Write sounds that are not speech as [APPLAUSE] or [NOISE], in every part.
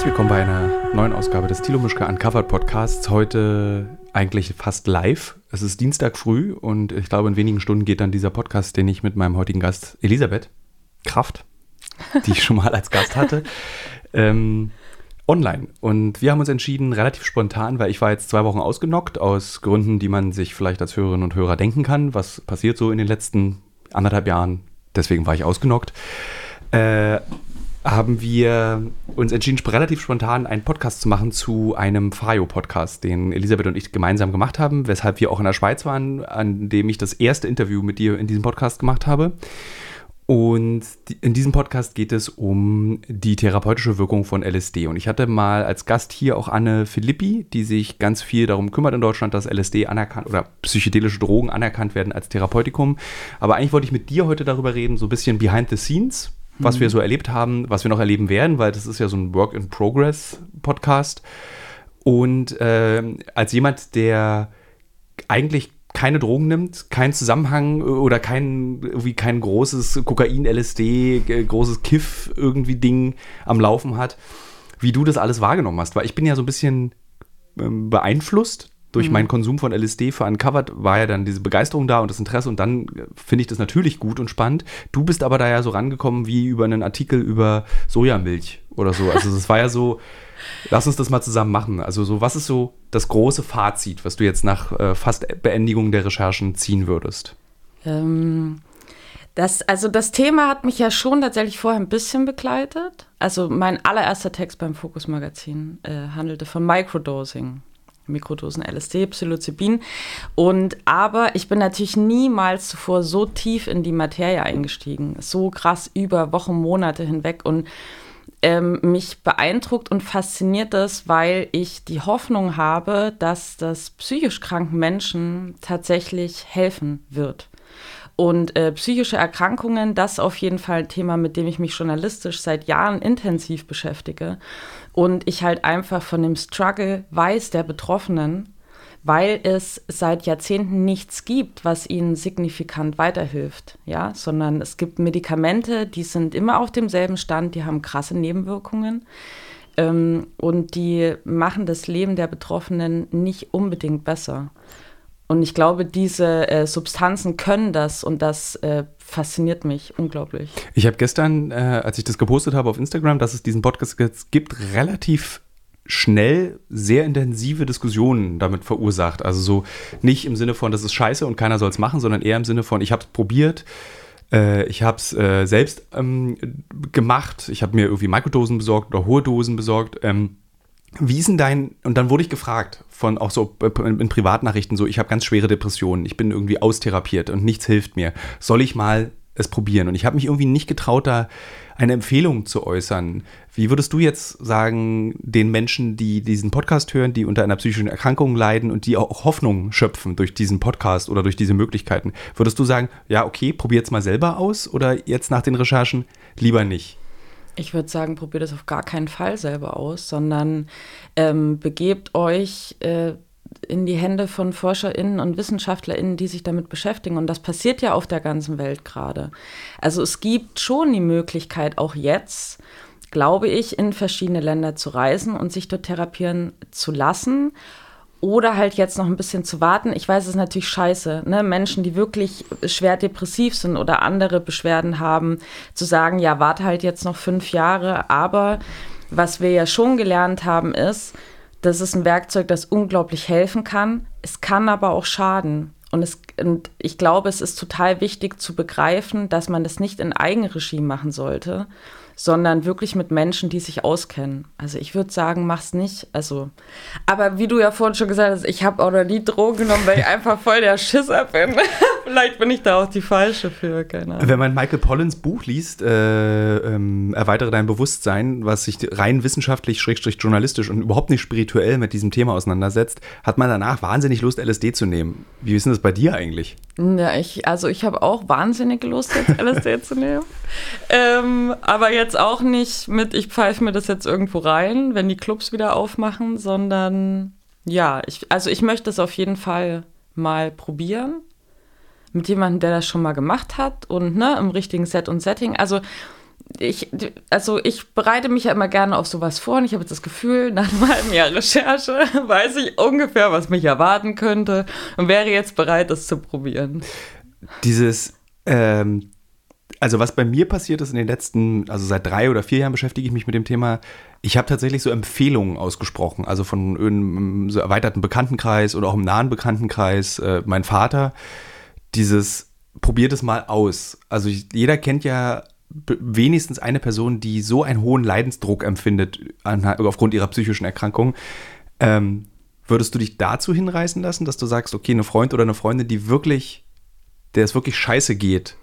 Herzlich willkommen bei einer neuen Ausgabe des Thilo Mischke Uncovered Podcasts. Heute eigentlich fast live. Es ist Dienstag früh und ich glaube, in wenigen Stunden geht dann dieser Podcast, den ich mit meinem heutigen Gast Elisabeth Kraft, [LAUGHS] die ich schon mal als Gast hatte, ähm, online. Und wir haben uns entschieden, relativ spontan, weil ich war jetzt zwei Wochen ausgenockt, aus Gründen, die man sich vielleicht als Hörerinnen und Hörer denken kann. Was passiert so in den letzten anderthalb Jahren? Deswegen war ich ausgenockt. Äh, haben wir uns entschieden, relativ spontan einen Podcast zu machen zu einem Fayo-Podcast, den Elisabeth und ich gemeinsam gemacht haben, weshalb wir auch in der Schweiz waren, an dem ich das erste Interview mit dir in diesem Podcast gemacht habe. Und in diesem Podcast geht es um die therapeutische Wirkung von LSD. Und ich hatte mal als Gast hier auch Anne Philippi, die sich ganz viel darum kümmert in Deutschland, dass LSD anerkannt oder psychedelische Drogen anerkannt werden als Therapeutikum. Aber eigentlich wollte ich mit dir heute darüber reden, so ein bisschen behind the scenes, was mhm. wir so erlebt haben, was wir noch erleben werden, weil das ist ja so ein Work-in-Progress-Podcast. Und äh, als jemand, der eigentlich keine Drogen nimmt, keinen Zusammenhang oder kein, irgendwie kein großes Kokain, LSD, großes Kiff irgendwie Ding am Laufen hat, wie du das alles wahrgenommen hast. Weil ich bin ja so ein bisschen ähm, beeinflusst durch mhm. meinen Konsum von LSD für Uncovered war ja dann diese Begeisterung da und das Interesse und dann äh, finde ich das natürlich gut und spannend. Du bist aber da ja so rangekommen wie über einen Artikel über Sojamilch oder so. Also das war ja so, [LAUGHS] Lass uns das mal zusammen machen. Also so, was ist so das große Fazit, was du jetzt nach äh, fast Beendigung der Recherchen ziehen würdest? Ähm, das, also das Thema hat mich ja schon tatsächlich vorher ein bisschen begleitet. Also mein allererster Text beim Fokus Magazin äh, handelte von Microdosing. Mikrodosen LSD, Psilocybin. Und aber ich bin natürlich niemals zuvor so tief in die Materie eingestiegen, so krass über Wochen, Monate hinweg und ähm, mich beeindruckt und fasziniert das, weil ich die Hoffnung habe, dass das psychisch kranken Menschen tatsächlich helfen wird. Und äh, psychische Erkrankungen, das ist auf jeden Fall ein Thema, mit dem ich mich journalistisch seit Jahren intensiv beschäftige. Und ich halt einfach von dem Struggle weiß der Betroffenen weil es seit Jahrzehnten nichts gibt, was ihnen signifikant weiterhilft, ja, sondern es gibt Medikamente, die sind immer auf demselben Stand, die haben krasse Nebenwirkungen ähm, und die machen das Leben der Betroffenen nicht unbedingt besser. Und ich glaube, diese äh, Substanzen können das und das äh, fasziniert mich unglaublich. Ich habe gestern, äh, als ich das gepostet habe auf Instagram, dass es diesen Podcast gibt, relativ schnell sehr intensive Diskussionen damit verursacht. Also so nicht im Sinne von, das ist scheiße und keiner soll es machen, sondern eher im Sinne von, ich habe es probiert, äh, ich habe es äh, selbst ähm, gemacht, ich habe mir irgendwie Mikrodosen besorgt oder hohe Dosen besorgt. Ähm, wie ist denn dein, und dann wurde ich gefragt, von auch so in, Privatnachrichten, so, ich habe ganz schwere Depressionen, ich bin irgendwie austherapiert und nichts hilft mir. Soll ich mal es probieren? Und ich habe mich irgendwie nicht getraut, da eine Empfehlung zu äußern. Wie würdest du jetzt sagen, den Menschen, die diesen Podcast hören, die unter einer psychischen Erkrankung leiden und die auch Hoffnung schöpfen durch diesen Podcast oder durch diese Möglichkeiten, würdest du sagen, ja, okay, probier jetzt mal selber aus oder jetzt nach den Recherchen lieber nicht? Ich würde sagen, probiert es auf gar keinen Fall selber aus, sondern ähm, begebt euch äh, in die Hände von ForscherInnen und WissenschaftlerInnen, die sich damit beschäftigen. Und das passiert ja auf der ganzen Welt gerade. Also es gibt schon die Möglichkeit, auch jetzt, glaube ich, in verschiedene Länder zu reisen und sich dort therapieren zu lassen. Oder halt jetzt noch ein bisschen zu warten. Ich weiß, es ist natürlich scheiße, ne? Menschen, die wirklich schwer depressiv sind oder andere Beschwerden haben, zu sagen, ja, warte halt jetzt noch fünf Jahre. Aber was wir ja schon gelernt haben, ist, das ist ein Werkzeug, das unglaublich helfen kann. Es kann aber auch schaden. Und, es, und ich glaube, es ist total wichtig zu begreifen, dass man das nicht in Eigenregie machen sollte, sondern wirklich mit Menschen, die sich auskennen. Also ich würde sagen, mach's nicht. Also, aber wie du ja vorhin schon gesagt hast, ich habe auch noch nie Drogen genommen, weil ich [LAUGHS] einfach voll der Schisser bin. [LAUGHS] Vielleicht bin ich da auch die falsche für, keine Ahnung. Wenn man Michael Pollins Buch liest, äh, ähm, Erweitere dein Bewusstsein, was sich rein wissenschaftlich, schrägstrich journalistisch und überhaupt nicht spirituell mit diesem Thema auseinandersetzt, hat man danach wahnsinnig Lust, LSD zu nehmen. Wie ist denn das bei dir eigentlich? Ja, ich, also ich habe auch wahnsinnig Lust, jetzt LSD zu nehmen. [LAUGHS] Ähm, aber jetzt auch nicht mit, ich pfeife mir das jetzt irgendwo rein, wenn die Clubs wieder aufmachen, sondern ja, ich, also ich möchte es auf jeden Fall mal probieren. Mit jemandem, der das schon mal gemacht hat und ne, im richtigen Set und Setting. Also ich, also ich bereite mich ja immer gerne auf sowas vor und ich habe das Gefühl, nach einem halben Jahr Recherche [LAUGHS] weiß ich ungefähr, was mich erwarten könnte und wäre jetzt bereit, das zu probieren. Dieses, ähm, also was bei mir passiert ist in den letzten, also seit drei oder vier Jahren beschäftige ich mich mit dem Thema. Ich habe tatsächlich so Empfehlungen ausgesprochen, also von einem so erweiterten Bekanntenkreis oder auch im nahen Bekanntenkreis. Äh, mein Vater, dieses probiert es mal aus. Also jeder kennt ja wenigstens eine Person, die so einen hohen Leidensdruck empfindet an, aufgrund ihrer psychischen Erkrankung. Ähm, würdest du dich dazu hinreißen lassen, dass du sagst, okay, eine Freund oder eine Freundin, die wirklich, der es wirklich scheiße geht,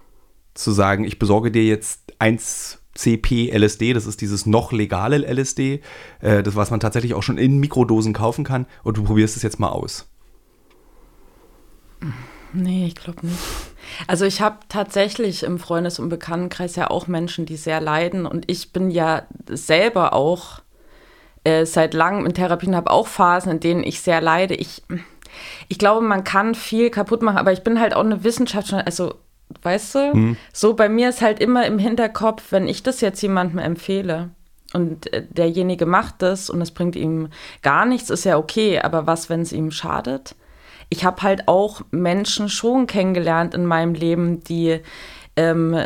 zu sagen, ich besorge dir jetzt 1 CP LSD, das ist dieses noch legale LSD, äh, das was man tatsächlich auch schon in Mikrodosen kaufen kann und du probierst es jetzt mal aus. Nee, ich glaube nicht. Also ich habe tatsächlich im Freundes- und Bekanntenkreis ja auch Menschen, die sehr leiden und ich bin ja selber auch äh, seit langem in Therapien, habe auch Phasen, in denen ich sehr leide. Ich, ich glaube, man kann viel kaputt machen, aber ich bin halt auch eine Wissenschaftlerin, also weißt du, hm. so bei mir ist halt immer im Hinterkopf, wenn ich das jetzt jemandem empfehle, und äh, derjenige macht das und es bringt ihm gar nichts, ist ja okay, aber was, wenn es ihm schadet? ich habe halt auch Menschen schon kennengelernt in meinem Leben, die ähm,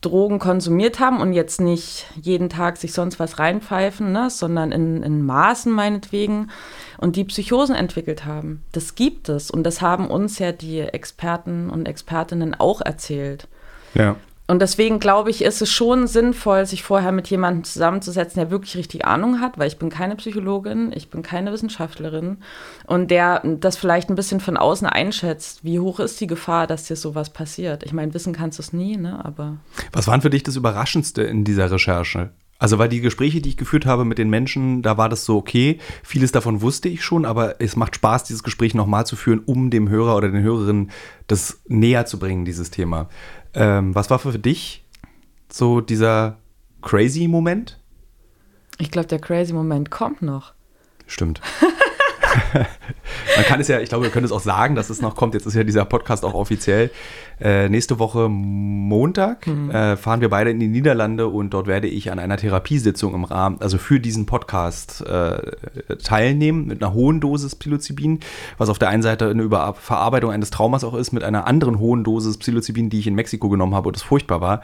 Drogen konsumiert haben und jetzt nicht jeden Tag sich sonst was reinpfeifen, ne, sondern in, in Maßen meinetwegen und die Psychosen entwickelt haben. Das gibt es und das haben uns ja die Experten und Expertinnen auch erzählt. Ja. Und deswegen glaube ich, ist es schon sinnvoll, sich vorher mit jemandem zusammenzusetzen, der wirklich richtig Ahnung hat, weil ich bin keine Psychologin, ich bin keine Wissenschaftlerin und der das vielleicht ein bisschen von außen einschätzt. Wie hoch ist die Gefahr, dass dir sowas passiert? Ich meine, wissen kannst du es nie, ne? Aber. Was waren für dich das Überraschendste in dieser Recherche? Also, weil die Gespräche, die ich geführt habe mit den Menschen, da war das so okay. Vieles davon wusste ich schon, aber es macht Spaß, dieses Gespräch nochmal zu führen, um dem Hörer oder den Hörerinnen das näher zu bringen, dieses Thema. Ähm, was war für dich so dieser crazy Moment? Ich glaube, der crazy Moment kommt noch. Stimmt. [LAUGHS] Man kann es ja, ich glaube, wir können es auch sagen, dass es noch kommt. Jetzt ist ja dieser Podcast auch offiziell. Äh, nächste Woche Montag mhm. äh, fahren wir beide in die Niederlande und dort werde ich an einer Therapiesitzung im Rahmen, also für diesen Podcast äh, teilnehmen mit einer hohen Dosis Psilocybin, was auf der einen Seite eine Überverarbeitung eines Traumas auch ist, mit einer anderen hohen Dosis Psilocybin, die ich in Mexiko genommen habe und es furchtbar war.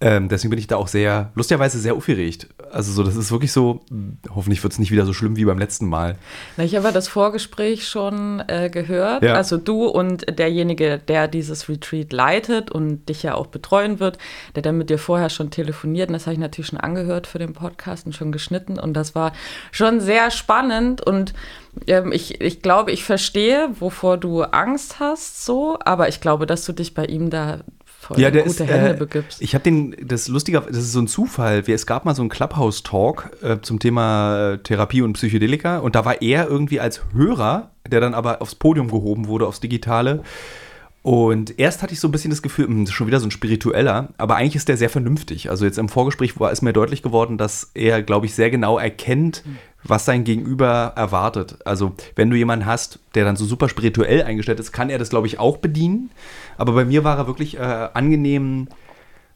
Ähm, deswegen bin ich da auch sehr, lustigerweise sehr aufgeregt. Also so, das ist wirklich so, hoffentlich wird es nicht wieder so schlimm wie beim letzten Mal. Na, ich habe ja das Vorgespräch schon äh, gehört. Ja. Also du und derjenige, der dieses Retreat leitet und dich ja auch betreuen wird, der dann mit dir vorher schon telefoniert. Und das habe ich natürlich schon angehört für den Podcast und schon geschnitten. Und das war schon sehr spannend und ähm, ich, ich glaube, ich verstehe, wovor du Angst hast, so, aber ich glaube, dass du dich bei ihm da voll ja, der gute ist, Hände äh, begibst. Ich habe den, das lustige, das ist so ein Zufall. Es gab mal so einen Clubhouse-Talk äh, zum Thema äh, Therapie und Psychedelika und da war er irgendwie als Hörer, der dann aber aufs Podium gehoben wurde, aufs Digitale. Und erst hatte ich so ein bisschen das Gefühl, mh, hm, schon wieder so ein spiritueller, aber eigentlich ist der sehr vernünftig. Also jetzt im Vorgespräch war es mir deutlich geworden, dass er, glaube ich, sehr genau erkennt, was sein Gegenüber erwartet. Also wenn du jemanden hast, der dann so super spirituell eingestellt ist, kann er das, glaube ich, auch bedienen. Aber bei mir war er wirklich äh, angenehm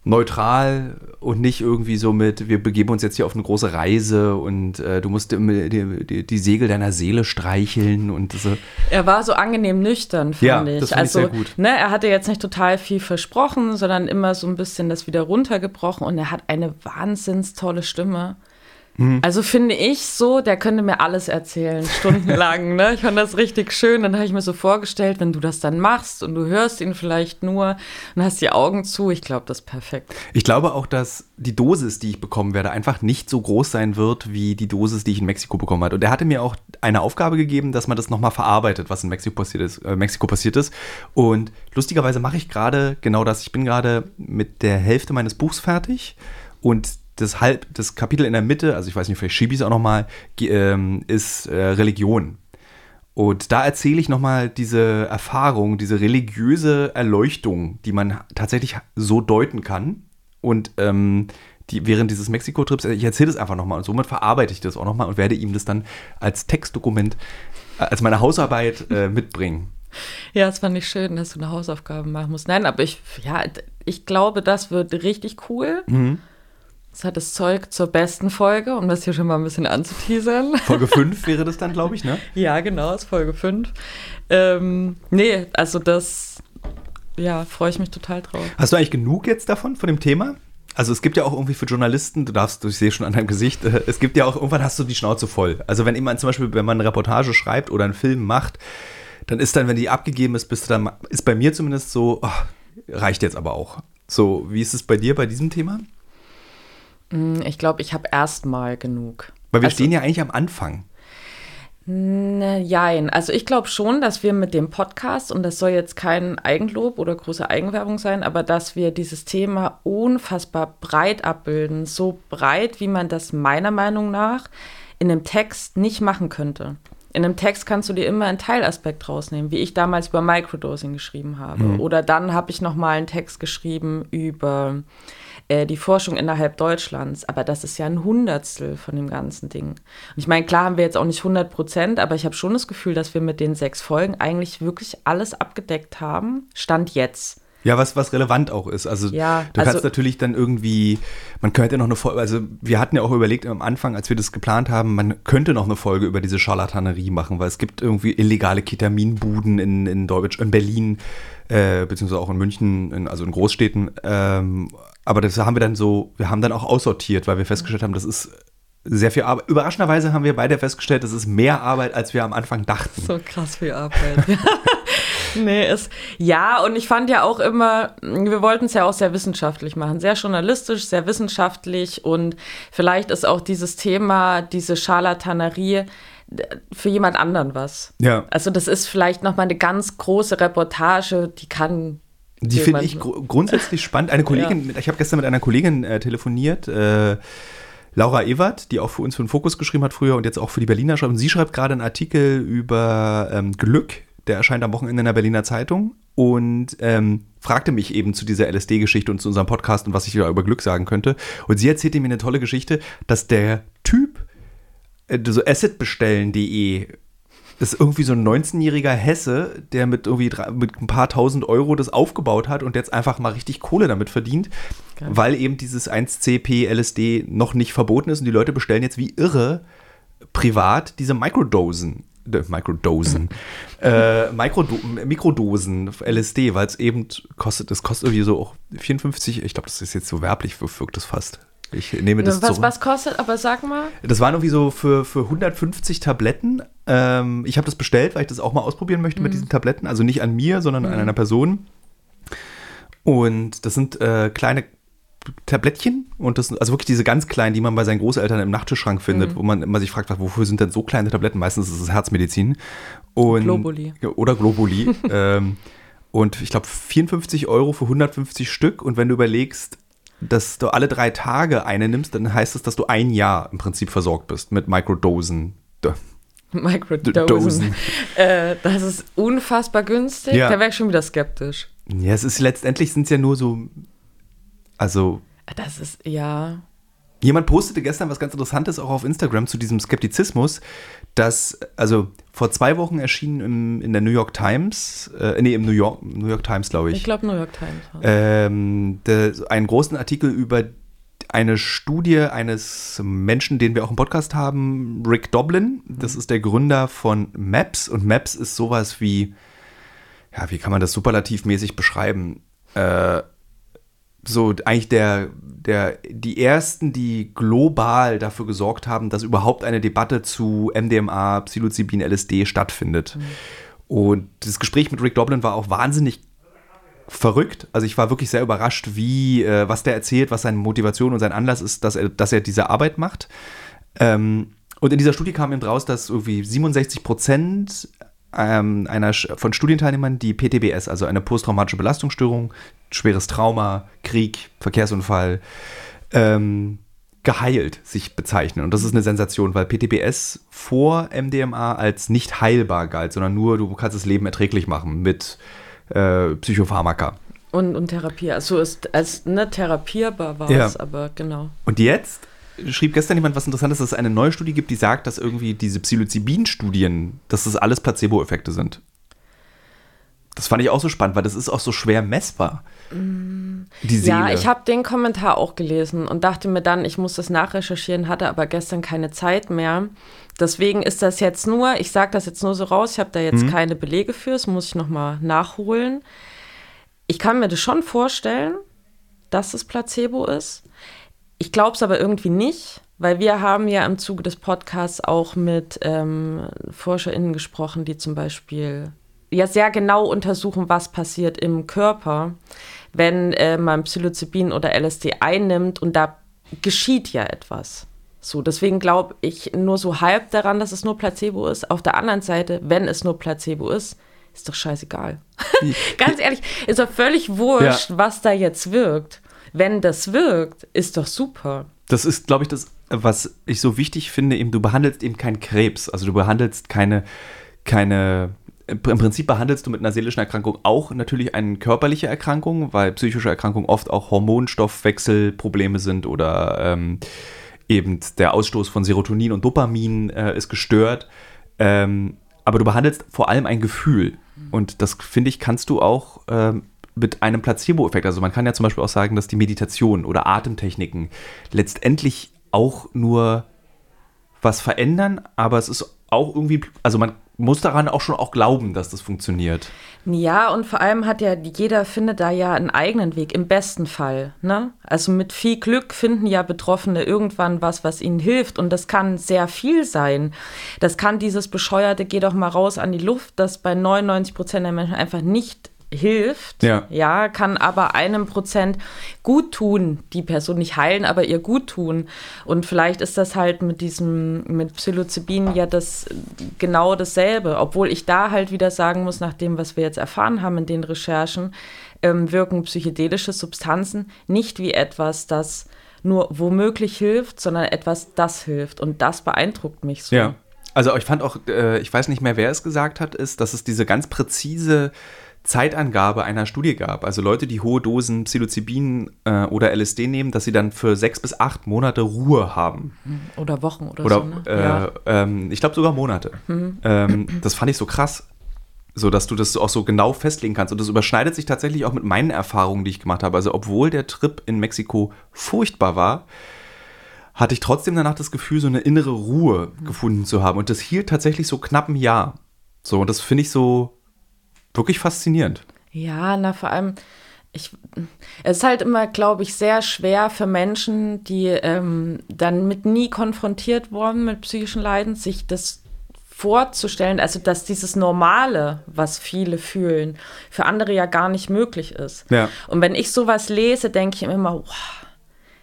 neutral und nicht irgendwie so mit, wir begeben uns jetzt hier auf eine große Reise und äh, du musst die, die, die, Segel deiner Seele streicheln und so. Er war so angenehm nüchtern, fand ja, ich. Das also, ich sehr gut. Ne, er hatte jetzt nicht total viel versprochen, sondern immer so ein bisschen das wieder runtergebrochen und er hat eine wahnsinns tolle Stimme. Mhm. Also finde ich so, der könnte mir alles erzählen, stundenlang. ne? Ich fand das richtig schön. Dann habe ich mir so vorgestellt, wenn du das dann machst und du hörst ihn vielleicht nur und hast die Augen zu, ich glaube, das ist perfekt. Ich glaube auch, dass die Dosis, die ich bekommen werde, einfach nicht so groß sein wird, wie die Dosis, die ich in Mexiko bekommen habe. Und er hatte mir auch eine Aufgabe gegeben, dass man das nochmal verarbeitet, was in Mexiko passiert ist. Äh, Mexiko passiert ist. Und lustigerweise mache ich gerade genau das. Ich bin gerade mit der Hälfte meines Buchs fertig und das, halb, das Kapitel in der Mitte, also ich weiß nicht, vielleicht schiebe ich es auch nochmal, ähm, ist äh, Religion. Und da erzähle ich nochmal diese Erfahrung, diese religiöse Erleuchtung, die man tatsächlich so deuten kann. Und ähm, die, während dieses Mexiko-Trips, ich erzähle das einfach nochmal und somit verarbeite ich das auch nochmal und werde ihm das dann als Textdokument, äh, als meine Hausarbeit äh, [LAUGHS] mitbringen. Ja, es fand ich schön, dass du eine Hausaufgabe machen musst. Nein, aber ich, ja, ich glaube, das wird richtig cool. Mhm. Das hat das Zeug zur besten Folge, um das hier schon mal ein bisschen anzuteasern. Folge 5 wäre das dann, glaube ich, ne? [LAUGHS] Ja, genau, ist Folge 5. Ähm, nee, also das, ja, freue ich mich total drauf. Hast du eigentlich genug jetzt davon, von dem Thema? Also es gibt ja auch irgendwie für Journalisten, du darfst, ich sehe schon an deinem Gesicht, äh, es gibt ja auch, irgendwann hast du die Schnauze voll. Also wenn jemand zum Beispiel, wenn man eine Reportage schreibt oder einen Film macht, dann ist dann, wenn die abgegeben ist, bist du dann, ist bei mir zumindest so, oh, reicht jetzt aber auch. So, wie ist es bei dir bei diesem Thema? Mm, ich glaube, ich habe erstmal genug. Weil wir also, stehen ja eigentlich am Anfang. Nein, also ich glaube schon, dass wir mit dem Podcast, und das soll jetzt kein Eigenlob oder große Eigenwerbung sein, aber dass wir dieses Thema unfassbar breit abbilden. So breit, wie man das meiner Meinung nach in einem Text nicht machen könnte. In einem Text kannst du dir immer einen Teilaspekt rausnehmen, wie ich damals über Microdosing geschrieben habe. Mhm. Oder dann habe ich nochmal einen Text geschrieben über äh, die Forschung innerhalb Deutschlands. Aber das ist ja ein Hundertstel von dem ganzen Ding. Und ich meine, klar haben wir jetzt auch nicht 100 Prozent, aber ich habe schon das Gefühl, dass wir mit den sechs Folgen eigentlich wirklich alles abgedeckt haben. Stand jetzt. Ja, was, was relevant auch ist. Also ja, du kannst also, natürlich dann irgendwie, man könnte noch eine Folge, also wir hatten ja auch überlegt am Anfang, als wir das geplant haben, man könnte noch eine Folge über diese Charlatanerie machen, weil es gibt irgendwie illegale Ketaminbuden in, in Deutsch, in Berlin, äh, beziehungsweise auch in München, in, also in Großstädten. Ähm, aber das haben wir dann so, wir haben dann auch aussortiert, weil wir festgestellt haben, das ist sehr viel Arbeit. Überraschenderweise haben wir beide festgestellt, das ist mehr Arbeit, als wir am Anfang dachten. So krass viel Arbeit. [LAUGHS] nee, es, ja, und ich fand ja auch immer, wir wollten es ja auch sehr wissenschaftlich machen, sehr journalistisch, sehr wissenschaftlich und vielleicht ist auch dieses Thema, diese Scharlatanerie, für jemand anderen was. Ja. Also das ist vielleicht nochmal eine ganz große Reportage, die kann die finde ich gr grundsätzlich spannend. Eine [LAUGHS] Kollegin, ja. ich habe gestern mit einer Kollegin äh, telefoniert, äh, Laura Ewert, die auch für uns für den Fokus geschrieben hat früher und jetzt auch für die Berliner schreibt. Und sie schreibt gerade einen Artikel über ähm, Glück, der erscheint am Wochenende in der Berliner Zeitung und ähm, fragte mich eben zu dieser LSD-Geschichte und zu unserem Podcast und was ich da über Glück sagen könnte. Und sie erzählte mir eine tolle Geschichte, dass der Typ, äh, so acidbestellen.de ist irgendwie so ein 19-jähriger Hesse, der mit irgendwie mit ein paar tausend Euro das aufgebaut hat und jetzt einfach mal richtig Kohle damit verdient, Geil. weil eben dieses 1CP LSD noch nicht verboten ist und die Leute bestellen jetzt wie irre privat diese Microdosen. Äh, Microdosen. [LAUGHS] äh, Mikrodo Mikrodosen LSD, weil es eben kostet, das kostet irgendwie so auch 54, ich glaube, das ist jetzt so werblich, wirkt das fast. Ich nehme das was, zurück. Was kostet, aber sag mal. Das waren irgendwie so für, für 150 Tabletten. Ähm, ich habe das bestellt, weil ich das auch mal ausprobieren möchte mhm. mit diesen Tabletten. Also nicht an mir, sondern mhm. an einer Person. Und das sind äh, kleine Tablettchen und das sind also wirklich diese ganz kleinen, die man bei seinen Großeltern im Nachttischschrank findet, mhm. wo man immer sich fragt, wofür sind denn so kleine Tabletten? Meistens ist es Herzmedizin. Und, Globuli. Oder Globuli. [LAUGHS] ähm, und ich glaube 54 Euro für 150 Stück. Und wenn du überlegst, dass du alle drei Tage eine nimmst, dann heißt es, dass du ein Jahr im Prinzip versorgt bist mit Mikrodosen. Mikrodosen. Äh, das ist unfassbar günstig. Ja. Da wäre ich schon wieder skeptisch. Ja, es ist letztendlich sind es ja nur so, also. Das ist, ja. Jemand postete gestern was ganz Interessantes auch auf Instagram zu diesem Skeptizismus, dass, also vor zwei Wochen erschien im, in der New York Times, äh, nee, im New York, New York Times, glaube ich. Ich glaube New York Times. Ähm, der, einen großen Artikel über eine Studie eines Menschen, den wir auch im Podcast haben, Rick Doblin. Das ist der Gründer von Maps und Maps ist sowas wie, ja, wie kann man das superlativmäßig beschreiben? Äh, so eigentlich der, der, die ersten, die global dafür gesorgt haben, dass überhaupt eine Debatte zu MDMA, Psilocybin, LSD stattfindet. Mhm. Und das Gespräch mit Rick Doblin war auch wahnsinnig verrückt. Also ich war wirklich sehr überrascht, wie, äh, was der erzählt, was seine Motivation und sein Anlass ist, dass er, dass er diese Arbeit macht. Ähm, und in dieser Studie kam eben raus, dass irgendwie 67 Prozent ähm, einer von Studienteilnehmern, die PTBS, also eine posttraumatische Belastungsstörung, schweres Trauma, Krieg, Verkehrsunfall, ähm, geheilt sich bezeichnen. Und das ist eine Sensation, weil PTBS vor MDMA als nicht heilbar galt, sondern nur, du kannst das Leben erträglich machen mit äh, Psychopharmaka. Und, und Therapie. Also ist als ne, therapierbar war es, aber genau. Und jetzt schrieb gestern jemand was Interessantes, dass es eine neue Studie gibt, die sagt, dass irgendwie diese Psilocybin-Studien, dass das alles Placebo-Effekte sind. Das fand ich auch so spannend, weil das ist auch so schwer messbar. Die Seele. Ja, ich habe den Kommentar auch gelesen und dachte mir dann, ich muss das nachrecherchieren, hatte aber gestern keine Zeit mehr. Deswegen ist das jetzt nur, ich sage das jetzt nur so raus, ich habe da jetzt mhm. keine Belege für, das muss ich nochmal nachholen. Ich kann mir das schon vorstellen, dass es Placebo ist. Ich glaube es aber irgendwie nicht, weil wir haben ja im Zuge des Podcasts auch mit ähm, ForscherInnen gesprochen, die zum Beispiel ja sehr genau untersuchen, was passiert im Körper, wenn äh, man Psilocybin oder LSD einnimmt und da geschieht ja etwas. So, deswegen glaube ich nur so halb daran, dass es nur Placebo ist. Auf der anderen Seite, wenn es nur Placebo ist, ist doch scheißegal. [LAUGHS] Ganz ehrlich, ist doch völlig wurscht, ja. was da jetzt wirkt. Wenn das wirkt, ist doch super. Das ist, glaube ich, das, was ich so wichtig finde, eben, du behandelst eben keinen Krebs. Also du behandelst keine, keine im Prinzip behandelst du mit einer seelischen Erkrankung auch natürlich eine körperliche Erkrankung, weil psychische Erkrankungen oft auch Hormonstoffwechselprobleme sind oder ähm, eben der Ausstoß von Serotonin und Dopamin äh, ist gestört. Ähm, aber du behandelst vor allem ein Gefühl. Und das, finde ich, kannst du auch ähm, mit einem Placebo-Effekt. Also man kann ja zum Beispiel auch sagen, dass die Meditation oder Atemtechniken letztendlich auch nur was verändern, aber es ist auch irgendwie, also man muss daran auch schon auch glauben, dass das funktioniert. Ja, und vor allem hat ja jeder findet da ja einen eigenen Weg, im besten Fall. Ne? Also mit viel Glück finden ja Betroffene irgendwann was, was ihnen hilft. Und das kann sehr viel sein. Das kann dieses bescheuerte, geh doch mal raus an die Luft, das bei 99 Prozent der Menschen einfach nicht hilft, ja. ja, kann aber einem Prozent gut tun, die Person nicht heilen, aber ihr gut tun. Und vielleicht ist das halt mit diesem, mit Psilocybin ja das genau dasselbe, obwohl ich da halt wieder sagen muss, nach dem, was wir jetzt erfahren haben in den Recherchen, ähm, wirken psychedelische Substanzen nicht wie etwas, das nur womöglich hilft, sondern etwas, das hilft. Und das beeindruckt mich so. Ja. Also ich fand auch, äh, ich weiß nicht mehr, wer es gesagt hat, ist, dass es diese ganz präzise Zeitangabe einer Studie gab. Also Leute, die hohe Dosen Psilocybin äh, oder LSD nehmen, dass sie dann für sechs bis acht Monate Ruhe haben. Hm, oder Wochen oder, oder so. Ne? Äh, ja. ähm, ich glaube sogar Monate. Mhm. Ähm, das fand ich so krass. So, dass du das auch so genau festlegen kannst. Und das überschneidet sich tatsächlich auch mit meinen Erfahrungen, die ich gemacht habe. Also, obwohl der Trip in Mexiko furchtbar war, hatte ich trotzdem danach das Gefühl, so eine innere Ruhe mhm. gefunden zu haben. Und das hielt tatsächlich so knapp ein Jahr. So, und das finde ich so, wirklich faszinierend. Ja, na vor allem, ich, es ist halt immer, glaube ich, sehr schwer für Menschen, die ähm, dann mit nie konfrontiert wurden mit psychischen Leiden, sich das vorzustellen, also dass dieses Normale, was viele fühlen, für andere ja gar nicht möglich ist. Ja. Und wenn ich sowas lese, denke ich immer, wow,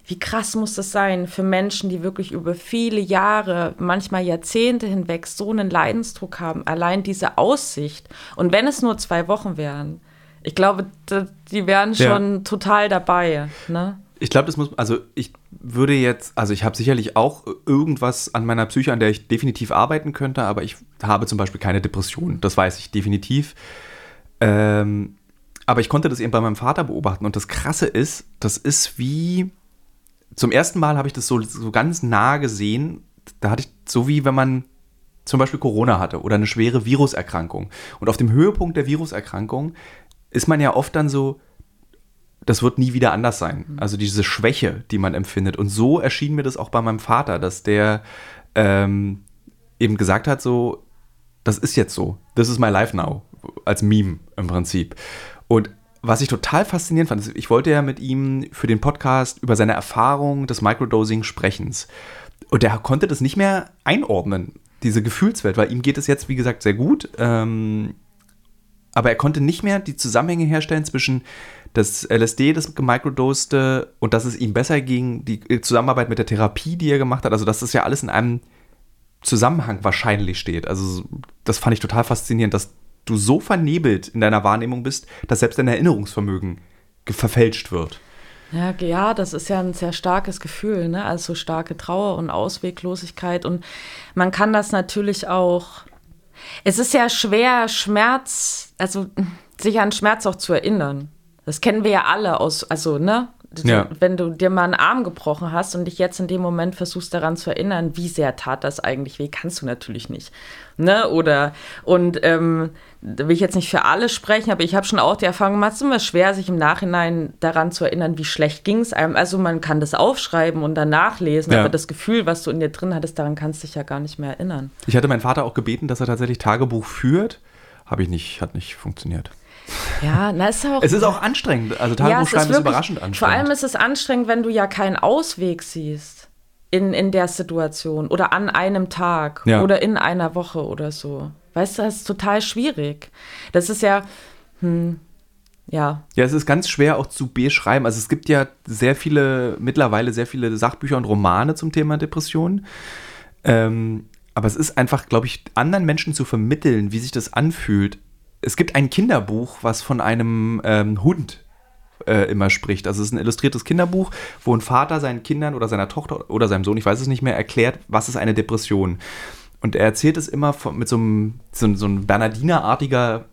wie krass muss das sein für Menschen, die wirklich über viele Jahre, manchmal Jahrzehnte hinweg so einen Leidensdruck haben, allein diese Aussicht. Und wenn es nur zwei Wochen wären, ich glaube, die wären schon ja. total dabei. Ne? Ich glaube, das muss, also ich würde jetzt, also ich habe sicherlich auch irgendwas an meiner Psyche, an der ich definitiv arbeiten könnte, aber ich habe zum Beispiel keine Depression. Das weiß ich definitiv. Ähm, aber ich konnte das eben bei meinem Vater beobachten und das Krasse ist, das ist wie, zum ersten Mal habe ich das so, so ganz nah gesehen. Da hatte ich so wie wenn man zum Beispiel Corona hatte oder eine schwere Viruserkrankung. Und auf dem Höhepunkt der Viruserkrankung ist man ja oft dann so, das wird nie wieder anders sein. Mhm. Also diese Schwäche, die man empfindet. Und so erschien mir das auch bei meinem Vater, dass der ähm, eben gesagt hat, so, das ist jetzt so. This is my life now. Als Meme im Prinzip. Und was ich total faszinierend fand, ich wollte ja mit ihm für den Podcast über seine Erfahrung des Microdosing sprechens. Und er konnte das nicht mehr einordnen, diese Gefühlswelt, weil ihm geht es jetzt, wie gesagt, sehr gut. Ähm, aber er konnte nicht mehr die Zusammenhänge herstellen zwischen das LSD, das gemicrodoste und dass es ihm besser ging, die Zusammenarbeit mit der Therapie, die er gemacht hat. Also, dass das ja alles in einem Zusammenhang wahrscheinlich steht. Also, das fand ich total faszinierend, dass du so vernebelt in deiner Wahrnehmung bist, dass selbst dein Erinnerungsvermögen verfälscht wird. Ja, ja, das ist ja ein sehr starkes Gefühl, ne? Also starke Trauer und Ausweglosigkeit. Und man kann das natürlich auch. Es ist ja schwer, Schmerz, also sich an Schmerz auch zu erinnern. Das kennen wir ja alle aus, also, ne? Ja. Wenn du dir mal einen Arm gebrochen hast und dich jetzt in dem Moment versuchst daran zu erinnern, wie sehr tat das eigentlich weh, kannst du natürlich nicht. Ne? Oder und ähm, da will ich jetzt nicht für alle sprechen, aber ich habe schon auch die Erfahrung gemacht, es ist immer schwer, sich im Nachhinein daran zu erinnern, wie schlecht ging es einem. Also man kann das aufschreiben und dann nachlesen, ja. aber das Gefühl, was du in dir drin hattest, daran kannst du dich ja gar nicht mehr erinnern. Ich hatte meinen Vater auch gebeten, dass er tatsächlich Tagebuch führt. Habe ich nicht, hat nicht funktioniert. Ja, na, ist auch. Es ist auch anstrengend. Also Tagebuch ja, ist, wirklich, ist, überraschend anstrengend. Vor allem ist es anstrengend, wenn du ja keinen Ausweg siehst in, in der Situation oder an einem Tag ja. oder in einer Woche oder so. Weißt du, das ist total schwierig. Das ist ja. Hm, ja. Ja, es ist ganz schwer auch zu beschreiben. Also es gibt ja sehr viele, mittlerweile sehr viele Sachbücher und Romane zum Thema Depressionen. Ähm, aber es ist einfach, glaube ich, anderen Menschen zu vermitteln, wie sich das anfühlt, es gibt ein Kinderbuch, was von einem ähm, Hund äh, immer spricht. Also es ist ein illustriertes Kinderbuch, wo ein Vater seinen Kindern oder seiner Tochter oder seinem Sohn, ich weiß es nicht mehr, erklärt, was ist eine Depression. Und er erzählt es immer von, mit so einem, so, so ein Bernardinerartiger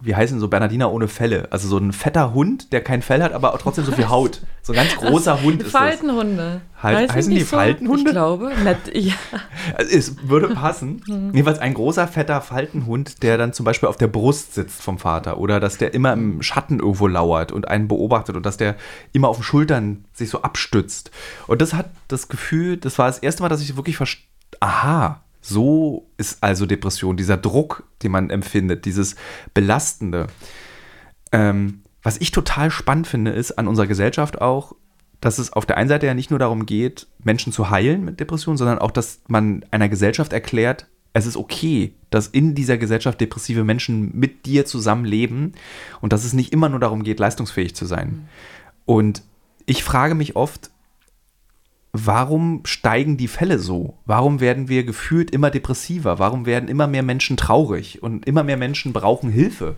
wie heißen so Bernardiner ohne Felle? Also so ein fetter Hund, der kein Fell hat, aber trotzdem so viel Haut. So ein ganz großer Hund ist Faltenhunde. Halt, heißen, heißen die, so? Faltenhunde? Ich glaube. Nicht, [LAUGHS] ja. Also es würde passen. Mhm. Jedenfalls ein großer, fetter Faltenhund, der dann zum Beispiel auf der Brust sitzt vom Vater oder dass der immer im Schatten irgendwo lauert und einen beobachtet und dass der immer auf den Schultern sich so abstützt. Und das hat das Gefühl, das war das erste Mal, dass ich wirklich verstehe, aha, so ist also Depression, dieser Druck, den man empfindet, dieses Belastende. Ähm, was ich total spannend finde, ist an unserer Gesellschaft auch, dass es auf der einen Seite ja nicht nur darum geht, Menschen zu heilen mit Depressionen, sondern auch, dass man einer Gesellschaft erklärt, es ist okay, dass in dieser Gesellschaft depressive Menschen mit dir zusammenleben und dass es nicht immer nur darum geht, leistungsfähig zu sein. Mhm. Und ich frage mich oft, warum steigen die Fälle so? Warum werden wir gefühlt immer depressiver? Warum werden immer mehr Menschen traurig und immer mehr Menschen brauchen Hilfe?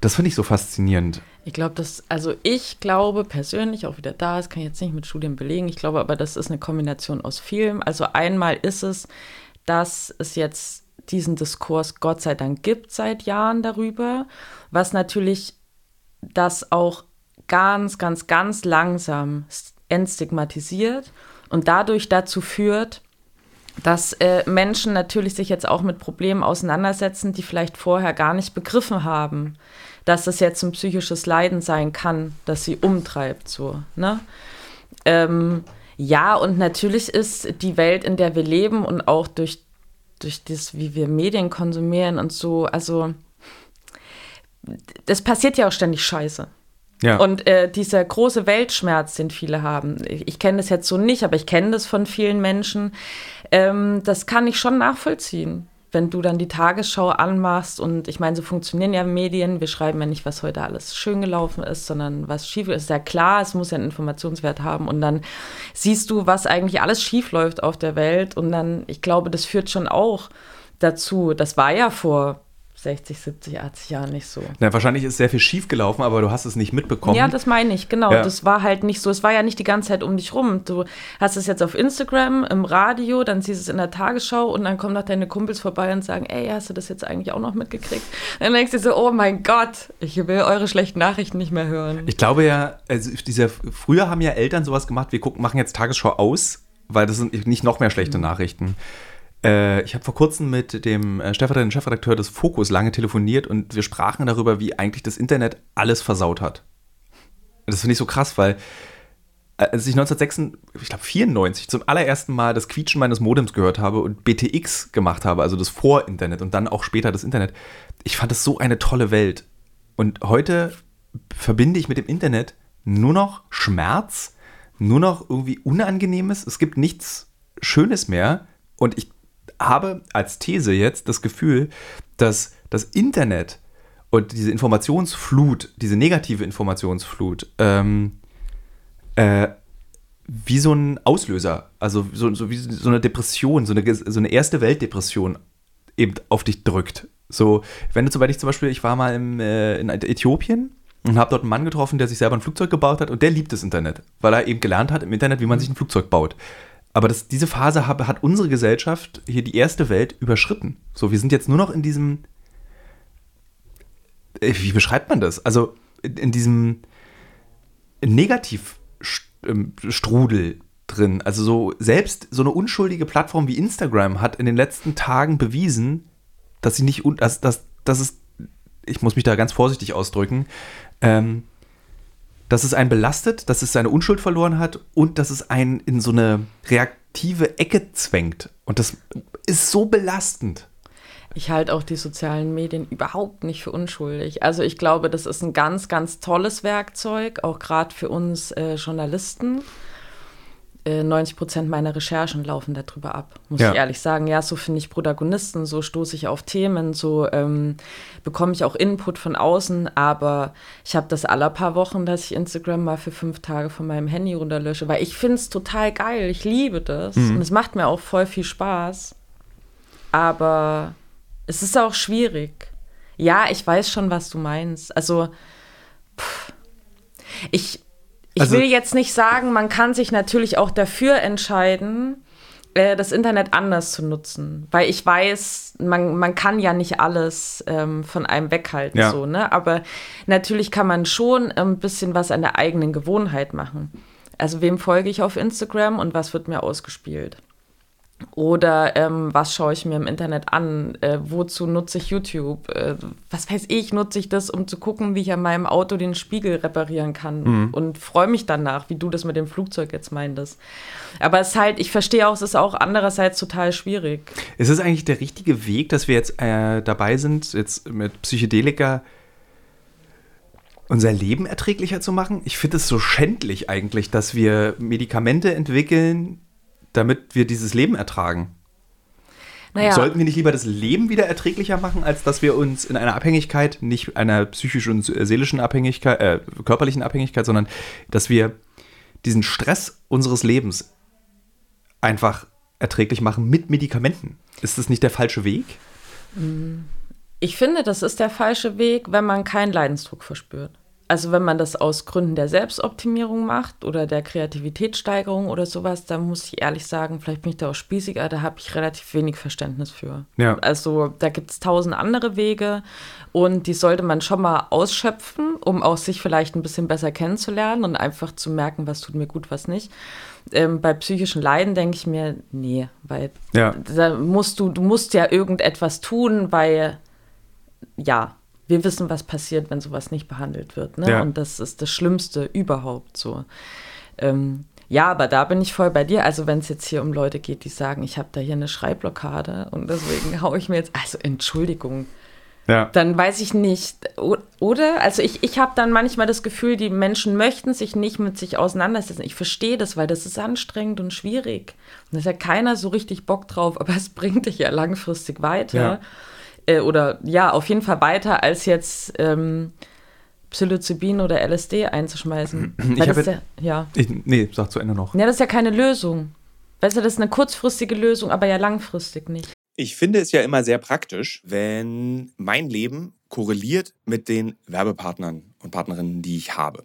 Das finde ich so faszinierend. Ich glaube, dass, also ich glaube persönlich, auch wieder da, das kann ich jetzt nicht mit Studien belegen, ich glaube aber, das ist eine Kombination aus vielem. Also einmal ist es, dass es jetzt diesen Diskurs Gott sei Dank gibt seit Jahren darüber, was natürlich das auch ganz, ganz, ganz langsam entstigmatisiert und dadurch dazu führt, dass äh, Menschen natürlich sich jetzt auch mit Problemen auseinandersetzen, die vielleicht vorher gar nicht begriffen haben, dass das jetzt ein psychisches Leiden sein kann, das sie umtreibt, so, ne? Ähm, ja, und natürlich ist die Welt, in der wir leben und auch durch, durch das, wie wir Medien konsumieren und so, also das passiert ja auch ständig Scheiße. Ja. Und äh, dieser große Weltschmerz, den viele haben, ich, ich kenne das jetzt so nicht, aber ich kenne das von vielen Menschen, ähm, das kann ich schon nachvollziehen. Wenn du dann die Tagesschau anmachst und ich meine, so funktionieren ja Medien, wir schreiben ja nicht, was heute alles schön gelaufen ist, sondern was schief ist. Ist ja klar, es muss ja einen Informationswert haben und dann siehst du, was eigentlich alles schief läuft auf der Welt und dann, ich glaube, das führt schon auch dazu, das war ja vor 60, 70, 80 Jahren nicht so. Na, wahrscheinlich ist sehr viel schief gelaufen, aber du hast es nicht mitbekommen. Ja, das meine ich, genau. Ja. Das war halt nicht so. Es war ja nicht die ganze Zeit um dich rum. Du hast es jetzt auf Instagram, im Radio, dann siehst du es in der Tagesschau und dann kommen noch deine Kumpels vorbei und sagen, ey, hast du das jetzt eigentlich auch noch mitgekriegt? Dann denkst du so, oh mein Gott, ich will eure schlechten Nachrichten nicht mehr hören. Ich glaube ja, also dieser, früher haben ja Eltern sowas gemacht, wir gucken, machen jetzt Tagesschau aus, weil das sind nicht noch mehr schlechte mhm. Nachrichten. Äh, ich habe vor kurzem mit dem äh, stellvertretenden Chefredakteur des Fokus lange telefoniert und wir sprachen darüber, wie eigentlich das Internet alles versaut hat. Das finde ich so krass, weil äh, als ich 1996, ich glaube 94, zum allerersten Mal das Quietschen meines Modems gehört habe und BTX gemacht habe, also das Vor-Internet und dann auch später das Internet, ich fand das so eine tolle Welt. Und heute verbinde ich mit dem Internet nur noch Schmerz, nur noch irgendwie Unangenehmes. Es gibt nichts Schönes mehr. Und ich habe als These jetzt das Gefühl, dass das Internet und diese Informationsflut, diese negative Informationsflut, ähm, äh, wie so ein Auslöser, also so, so wie so eine Depression, so eine, so eine erste Weltdepression eben auf dich drückt. So, wenn du zum Beispiel, zum Beispiel ich war mal im, äh, in Äthiopien und habe dort einen Mann getroffen, der sich selber ein Flugzeug gebaut hat und der liebt das Internet, weil er eben gelernt hat im Internet, wie man sich ein Flugzeug baut. Aber das, diese Phase hat, hat unsere Gesellschaft, hier die erste Welt, überschritten. So, wir sind jetzt nur noch in diesem. Äh, wie beschreibt man das? Also in, in diesem negativ ähm, drin. Also so selbst so eine unschuldige Plattform wie Instagram hat in den letzten Tagen bewiesen, dass sie nicht, dass, dass, dass es, ich muss mich da ganz vorsichtig ausdrücken, ähm, dass es einen belastet, dass es seine Unschuld verloren hat und dass es einen in so eine reaktive Ecke zwängt. Und das ist so belastend. Ich halte auch die sozialen Medien überhaupt nicht für unschuldig. Also ich glaube, das ist ein ganz, ganz tolles Werkzeug, auch gerade für uns äh, Journalisten. 90 äh, Prozent meiner Recherchen laufen darüber ab, muss ja. ich ehrlich sagen. Ja, so finde ich Protagonisten, so stoße ich auf Themen, so ähm, bekomme ich auch Input von außen. Aber ich habe das alle paar Wochen, dass ich Instagram mal für fünf Tage von meinem Handy runterlösche, weil ich finde es total geil. Ich liebe das mhm. und es macht mir auch voll viel Spaß. Aber es ist auch schwierig. Ja, ich weiß schon, was du meinst. Also, pff, ich ich also, will jetzt nicht sagen, man kann sich natürlich auch dafür entscheiden, äh, das Internet anders zu nutzen. Weil ich weiß, man, man kann ja nicht alles ähm, von einem weghalten, ja. so, ne? Aber natürlich kann man schon ein bisschen was an der eigenen Gewohnheit machen. Also wem folge ich auf Instagram und was wird mir ausgespielt? Oder ähm, was schaue ich mir im Internet an? Äh, wozu nutze ich YouTube? Äh, was weiß ich, nutze ich das, um zu gucken, wie ich an meinem Auto den Spiegel reparieren kann mhm. und freue mich danach, wie du das mit dem Flugzeug jetzt meintest. Aber es ist halt, ich verstehe auch, es ist auch andererseits total schwierig. Ist es eigentlich der richtige Weg, dass wir jetzt äh, dabei sind, jetzt mit Psychedelika unser Leben erträglicher zu machen? Ich finde es so schändlich eigentlich, dass wir Medikamente entwickeln, damit wir dieses Leben ertragen? Naja. Sollten wir nicht lieber das Leben wieder erträglicher machen, als dass wir uns in einer Abhängigkeit, nicht einer psychischen und seelischen Abhängigkeit, äh, körperlichen Abhängigkeit, sondern dass wir diesen Stress unseres Lebens einfach erträglich machen mit Medikamenten? Ist das nicht der falsche Weg? Ich finde, das ist der falsche Weg, wenn man keinen Leidensdruck verspürt also wenn man das aus Gründen der Selbstoptimierung macht oder der Kreativitätssteigerung oder sowas, dann muss ich ehrlich sagen, vielleicht bin ich da auch spießiger, da habe ich relativ wenig Verständnis für. Ja. Also da gibt es tausend andere Wege und die sollte man schon mal ausschöpfen, um auch sich vielleicht ein bisschen besser kennenzulernen und einfach zu merken, was tut mir gut, was nicht. Ähm, bei psychischen Leiden denke ich mir, nee, weil ja. da musst du, du musst ja irgendetwas tun, weil ja, wir wissen, was passiert, wenn sowas nicht behandelt wird. Ne? Ja. Und das ist das Schlimmste überhaupt so. Ähm, ja, aber da bin ich voll bei dir. Also wenn es jetzt hier um Leute geht, die sagen, ich habe da hier eine Schreibblockade und deswegen [LAUGHS] haue ich mir jetzt, also Entschuldigung. Ja. Dann weiß ich nicht, oder? Also ich, ich habe dann manchmal das Gefühl, die Menschen möchten sich nicht mit sich auseinandersetzen. Ich verstehe das, weil das ist anstrengend und schwierig. Und da ist ja keiner so richtig Bock drauf, [LAUGHS] aber es bringt dich ja langfristig weiter. Ja äh, oder ja, auf jeden Fall weiter, als jetzt ähm, Psilocybin oder LSD einzuschmeißen. Ich habe ja, ja. Ich, nee, sag zu Ende noch. Ja, das ist ja keine Lösung. Weißt du, das ist eine kurzfristige Lösung, aber ja langfristig nicht. Ich finde es ja immer sehr praktisch, wenn mein Leben korreliert mit den Werbepartnern und Partnerinnen, die ich habe.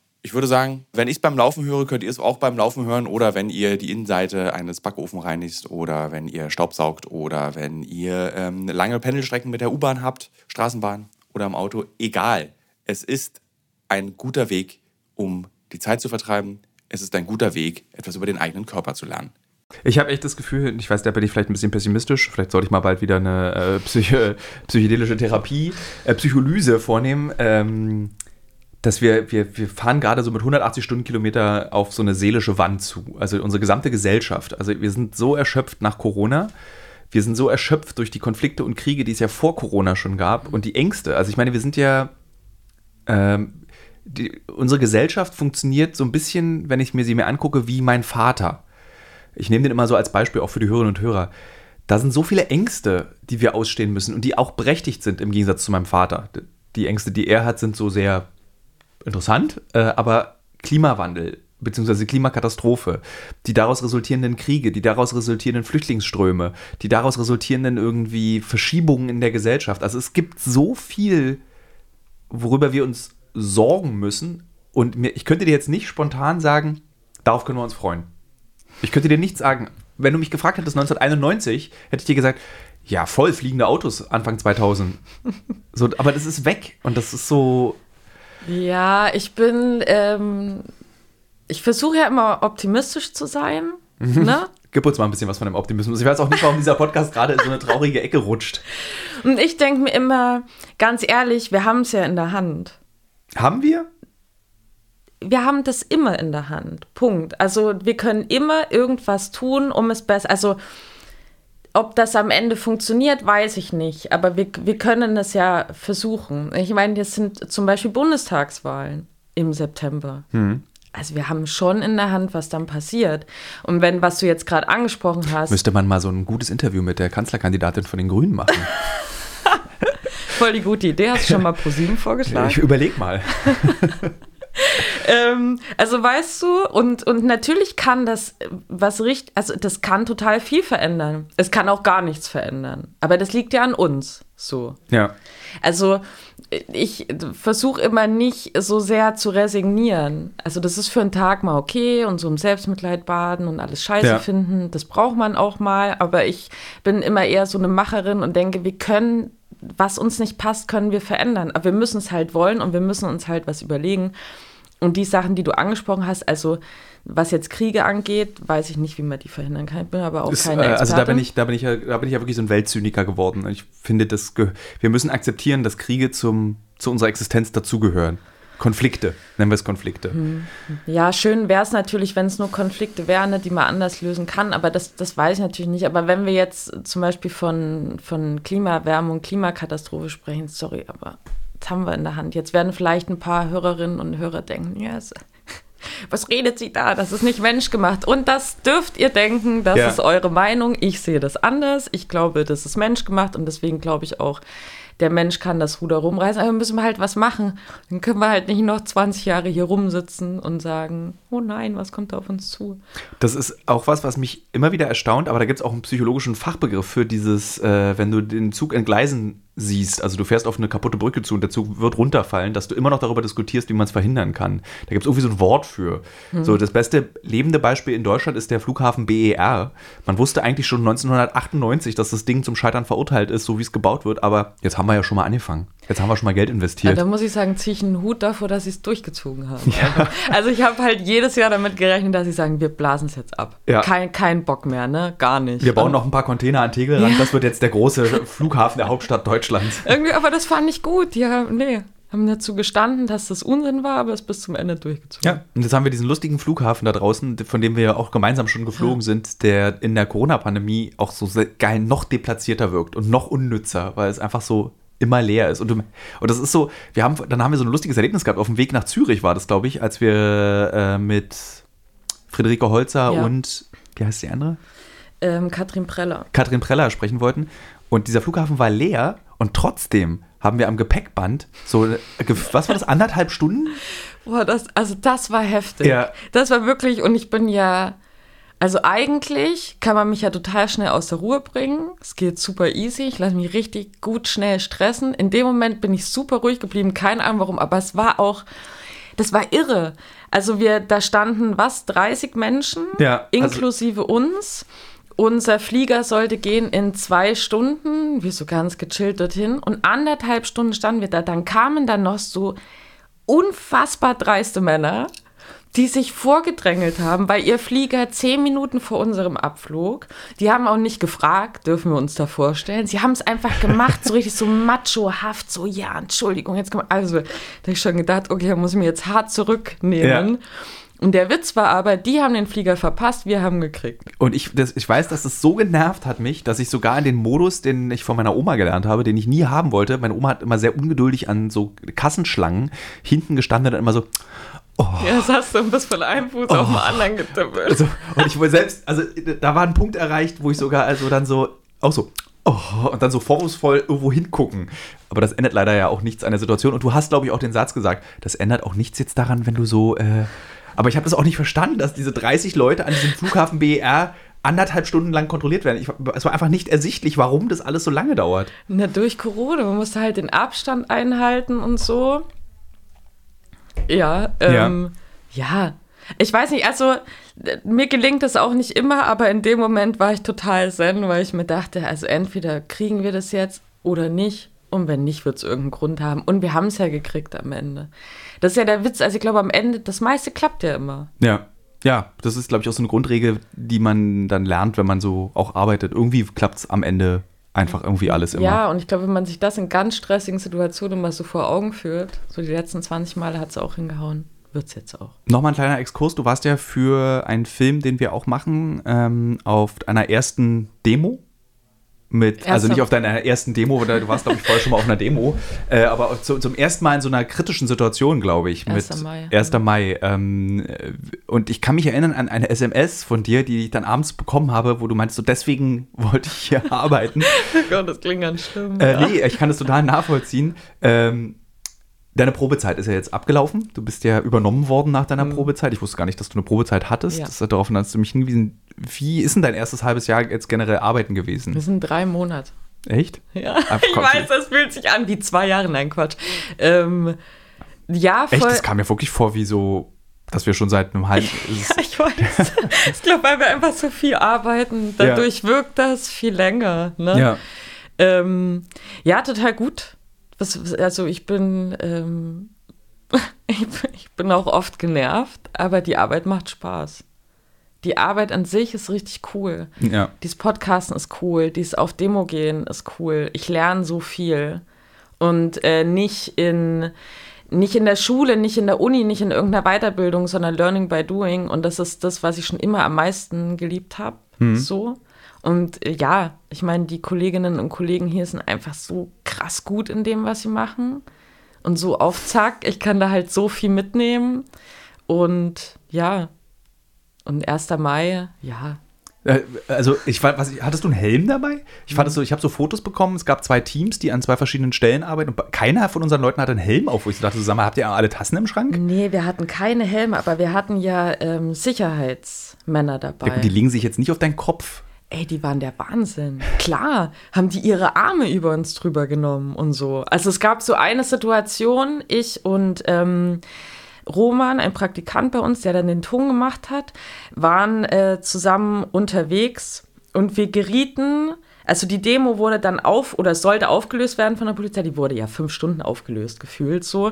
ich würde sagen, wenn ich es beim Laufen höre, könnt ihr es auch beim Laufen hören oder wenn ihr die Innenseite eines Backofen reinigt oder wenn ihr Staubsaugt oder wenn ihr ähm, lange Pendelstrecken mit der U-Bahn habt, Straßenbahn oder im Auto. Egal. Es ist ein guter Weg, um die Zeit zu vertreiben. Es ist ein guter Weg, etwas über den eigenen Körper zu lernen. Ich habe echt das Gefühl, ich weiß, da bin ich vielleicht ein bisschen pessimistisch, vielleicht sollte ich mal bald wieder eine äh, psych [LAUGHS] psychedelische Therapie, äh, Psycholyse vornehmen. Ähm, dass wir, wir, wir fahren gerade so mit 180 Stundenkilometer auf so eine seelische Wand zu. Also unsere gesamte Gesellschaft. Also wir sind so erschöpft nach Corona. Wir sind so erschöpft durch die Konflikte und Kriege, die es ja vor Corona schon gab und die Ängste. Also ich meine, wir sind ja, ähm, die, unsere Gesellschaft funktioniert so ein bisschen, wenn ich mir sie mir angucke, wie mein Vater. Ich nehme den immer so als Beispiel auch für die Hörerinnen und Hörer. Da sind so viele Ängste, die wir ausstehen müssen und die auch berechtigt sind im Gegensatz zu meinem Vater. Die Ängste, die er hat, sind so sehr interessant, äh, aber Klimawandel bzw. Klimakatastrophe, die daraus resultierenden Kriege, die daraus resultierenden Flüchtlingsströme, die daraus resultierenden irgendwie Verschiebungen in der Gesellschaft. Also es gibt so viel, worüber wir uns sorgen müssen. Und mir, ich könnte dir jetzt nicht spontan sagen, darauf können wir uns freuen. Ich könnte dir nicht sagen, wenn du mich gefragt hättest 1991, hätte ich dir gesagt, ja, voll fliegende Autos Anfang 2000. So, aber das ist weg und das ist so, ja, ich bin, ähm, ich versuche ja immer optimistisch zu sein. Mhm. Ne? [LAUGHS] Gib uns mal ein bisschen was von dem Optimismus. Ich weiß auch nicht, warum dieser Podcast [LAUGHS] gerade in so eine traurige Ecke rutscht. Und ich denke mir immer, ganz ehrlich, wir haben es ja in der Hand. Haben wir? Wir haben das immer in der Hand. Punkt. Also wir können immer irgendwas tun, um es besser. Also ob das am Ende funktioniert, weiß ich nicht. Aber wir, wir können es ja versuchen. Ich meine, jetzt sind zum Beispiel Bundestagswahlen im September. Hm. Also wir haben schon in der Hand, was dann passiert. Und wenn, was du jetzt gerade angesprochen hast. Müsste man mal so ein gutes Interview mit der Kanzlerkandidatin von den Grünen machen. [LAUGHS] Voll die gute Idee. Hast du schon mal ProSieben vorgeschlagen? Ich überleg mal. [LAUGHS] ähm, also weißt du, und, und natürlich kann das was richtig, also das kann total viel verändern. Es kann auch gar nichts verändern. Aber das liegt ja an uns. So. Ja. Also ich versuche immer nicht so sehr zu resignieren. Also das ist für einen Tag mal okay und so im Selbstmitleid baden und alles scheiße ja. finden. Das braucht man auch mal. Aber ich bin immer eher so eine Macherin und denke, wir können was uns nicht passt, können wir verändern. Aber wir müssen es halt wollen und wir müssen uns halt was überlegen. Und die Sachen, die du angesprochen hast, also was jetzt Kriege angeht, weiß ich nicht, wie man die verhindern kann. Ich bin aber auch ist, keine Experte. Also da bin ich, da bin ich ja, da bin ich ja wirklich so ein Weltzyniker geworden. Ich finde, das wir müssen akzeptieren, dass Kriege zum, zu unserer Existenz dazugehören. Konflikte, nennen wir es Konflikte. Hm. Ja, schön wäre es natürlich, wenn es nur Konflikte wären, ne, die man anders lösen kann, aber das, das weiß ich natürlich nicht. Aber wenn wir jetzt zum Beispiel von, von Klimaerwärmung, Klimakatastrophe sprechen, sorry, aber das haben wir in der Hand. Jetzt werden vielleicht ein paar Hörerinnen und Hörer denken, yes, [LAUGHS] was redet sie da? Das ist nicht menschgemacht. Und das dürft ihr denken, das ja. ist eure Meinung. Ich sehe das anders. Ich glaube, das ist menschgemacht und deswegen glaube ich auch, der Mensch kann das Ruder rumreißen, aber müssen wir halt was machen. Dann können wir halt nicht noch 20 Jahre hier rumsitzen und sagen, oh nein, was kommt da auf uns zu? Das ist auch was, was mich immer wieder erstaunt, aber da gibt es auch einen psychologischen Fachbegriff für dieses, äh, wenn du den Zug entgleisen siehst, also du fährst auf eine kaputte Brücke zu und der Zug wird runterfallen, dass du immer noch darüber diskutierst, wie man es verhindern kann. Da gibt es irgendwie so ein Wort für. Mhm. So, das beste lebende Beispiel in Deutschland ist der Flughafen BER. Man wusste eigentlich schon 1998, dass das Ding zum Scheitern verurteilt ist, so wie es gebaut wird, aber jetzt haben wir ja schon mal angefangen. Jetzt haben wir schon mal Geld investiert. Ja, da muss ich sagen, ziehe ich einen Hut davor, dass sie es durchgezogen haben. Ja. Also ich habe halt jedes Jahr damit gerechnet, dass sie sagen, wir blasen es jetzt ab. Ja. Kein, kein Bock mehr, ne? Gar nicht. Wir bauen noch ein paar Container an Tegel ran. Ja. Das wird jetzt der große Flughafen der Hauptstadt Deutschlands. [LAUGHS] Irgendwie, aber das fand ich gut. Ja, nee. haben dazu gestanden, dass das Unsinn war, aber es bis zum Ende durchgezogen. Ja, und jetzt haben wir diesen lustigen Flughafen da draußen, von dem wir ja auch gemeinsam schon geflogen ja. sind, der in der Corona-Pandemie auch so geil noch deplatzierter wirkt und noch unnützer, weil es einfach so immer leer ist. Und, du, und das ist so, wir haben, dann haben wir so ein lustiges Erlebnis gehabt. Auf dem Weg nach Zürich war das, glaube ich, als wir äh, mit Friederike Holzer ja. und, wie heißt die andere? Ähm, Katrin Preller. Katrin Preller sprechen wollten. Und dieser Flughafen war leer und trotzdem haben wir am Gepäckband so, was war das, anderthalb Stunden? Boah, das, also das war heftig. Ja. Das war wirklich, und ich bin ja, also eigentlich kann man mich ja total schnell aus der Ruhe bringen. Es geht super easy. Ich lasse mich richtig gut schnell stressen. In dem Moment bin ich super ruhig geblieben. Keine Ahnung warum, aber es war auch, das war irre. Also wir, da standen was, 30 Menschen, ja, also inklusive also uns. Unser Flieger sollte gehen in zwei Stunden, wir so ganz gechillt dorthin. Und anderthalb Stunden standen wir da. Dann kamen dann noch so unfassbar dreiste Männer, die sich vorgedrängelt haben, weil ihr Flieger zehn Minuten vor unserem Abflug, die haben auch nicht gefragt, dürfen wir uns da vorstellen. Sie haben es einfach gemacht, so richtig so machohaft, so, ja, Entschuldigung, jetzt kommt, also, da habe ich schon gedacht, okay, da muss ich mir jetzt hart zurücknehmen. Ja. Und der Witz war aber, die haben den Flieger verpasst, wir haben gekriegt. Und ich, das, ich weiß, dass es so genervt hat mich, dass ich sogar in den Modus, den ich von meiner Oma gelernt habe, den ich nie haben wollte, meine Oma hat immer sehr ungeduldig an so Kassenschlangen hinten gestanden und immer so, Oh. Ja, das hast du und bist von einem Fuß oh. auf den anderen getippelt. Also, und ich wollte selbst, also da war ein Punkt erreicht, wo ich sogar also dann so, auch so, oh, und dann so vorwurfsvoll irgendwo hingucken. Aber das ändert leider ja auch nichts an der Situation. Und du hast, glaube ich, auch den Satz gesagt, das ändert auch nichts jetzt daran, wenn du so, äh, aber ich habe das auch nicht verstanden, dass diese 30 Leute an diesem Flughafen BER anderthalb Stunden lang kontrolliert werden. Ich, es war einfach nicht ersichtlich, warum das alles so lange dauert. Na, durch Corona. Man musste halt den Abstand einhalten und so. Ja, ähm, ja. ja. Ich weiß nicht, also mir gelingt das auch nicht immer, aber in dem Moment war ich total zen, weil ich mir dachte, also entweder kriegen wir das jetzt oder nicht. Und wenn nicht, wird es irgendeinen Grund haben. Und wir haben es ja gekriegt am Ende. Das ist ja der Witz. Also ich glaube, am Ende, das meiste klappt ja immer. Ja. Ja, das ist, glaube ich, auch so eine Grundregel, die man dann lernt, wenn man so auch arbeitet. Irgendwie klappt es am Ende einfach irgendwie alles immer. Ja, und ich glaube, wenn man sich das in ganz stressigen Situationen mal so vor Augen führt, so die letzten 20 Male hat es auch hingehauen, wird es jetzt auch. Nochmal ein kleiner Exkurs. Du warst ja für einen Film, den wir auch machen, ähm, auf einer ersten Demo mit, Erster. also nicht auf deiner ersten Demo, du warst, glaube ich, vorher schon mal auf einer Demo, äh, aber zu, zum ersten Mal in so einer kritischen Situation, glaube ich, 1. mit Mai. 1. Mai. Ähm, und ich kann mich erinnern an eine SMS von dir, die ich dann abends bekommen habe, wo du meinst, so deswegen wollte ich hier [LAUGHS] arbeiten. [LAUGHS] Gott, das klingt ganz schlimm. Äh, nee, ich kann das total nachvollziehen. Ähm, Deine Probezeit ist ja jetzt abgelaufen. Du bist ja übernommen worden nach deiner mhm. Probezeit. Ich wusste gar nicht, dass du eine Probezeit hattest. Ja. Das hat darauf hast du mich hingewiesen. Wie ist denn dein erstes halbes Jahr jetzt generell arbeiten gewesen? Das sind drei Monate. Echt? [LAUGHS] Ja, Ach, ich weiß, das fühlt sich an wie zwei Jahre. Nein, Quatsch. Ähm, ja, voll. Echt? Das kam mir wirklich vor wie so, dass wir schon seit einem halben. [LAUGHS] ja, ich weiß. [LAUGHS] ich glaube, weil wir einfach so viel arbeiten. Dadurch ja. wirkt das viel länger. Ne? Ja. Ähm, ja, total gut. Was, also ich bin, ähm, [LAUGHS] ich, bin auch oft genervt, aber die Arbeit macht Spaß. Die Arbeit an sich ist richtig cool. Ja. Dieses Podcasten ist cool, dieses auf Demo gehen ist cool. Ich lerne so viel. Und äh, nicht in nicht in der Schule, nicht in der Uni, nicht in irgendeiner Weiterbildung, sondern Learning by Doing. Und das ist das, was ich schon immer am meisten geliebt habe. Mhm. So. Und äh, ja, ich meine, die Kolleginnen und Kollegen hier sind einfach so krass gut in dem, was sie machen. Und so auf Zack, ich kann da halt so viel mitnehmen. Und ja, und 1. Mai, ja. Äh, also, ich war, was, hattest du einen Helm dabei? Ich fand es so, ich habe so Fotos bekommen. Es gab zwei Teams, die an zwei verschiedenen Stellen arbeiten. Und keiner von unseren Leuten hatte einen Helm auf, wo ich so dachte, zusammen, habt ihr alle Tassen im Schrank? Nee, wir hatten keine Helme, aber wir hatten ja ähm, Sicherheitsmänner dabei. Ja, die legen sich jetzt nicht auf deinen Kopf. Ey, die waren der Wahnsinn. Klar, haben die ihre Arme über uns drüber genommen und so. Also es gab so eine Situation, ich und ähm, Roman, ein Praktikant bei uns, der dann den Ton gemacht hat, waren äh, zusammen unterwegs und wir gerieten, also die Demo wurde dann auf oder sollte aufgelöst werden von der Polizei, die wurde ja fünf Stunden aufgelöst, gefühlt so.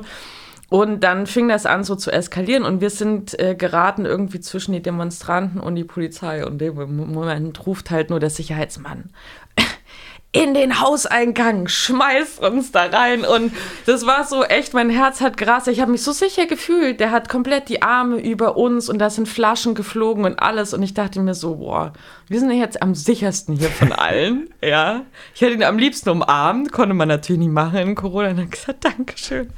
Und dann fing das an so zu eskalieren und wir sind äh, geraten irgendwie zwischen die Demonstranten und die Polizei. Und dem Moment ruft halt nur der Sicherheitsmann. In den Hauseingang, schmeißt uns da rein. Und das war so echt, mein Herz hat gras. Ich habe mich so sicher gefühlt. Der hat komplett die Arme über uns und da sind Flaschen geflogen und alles. Und ich dachte mir so, boah, wir sind jetzt am sichersten hier von [LAUGHS] allen. ja. Ich hätte ihn am liebsten umarmt, konnte man natürlich nicht machen in Corona. Und dann gesagt, Dankeschön.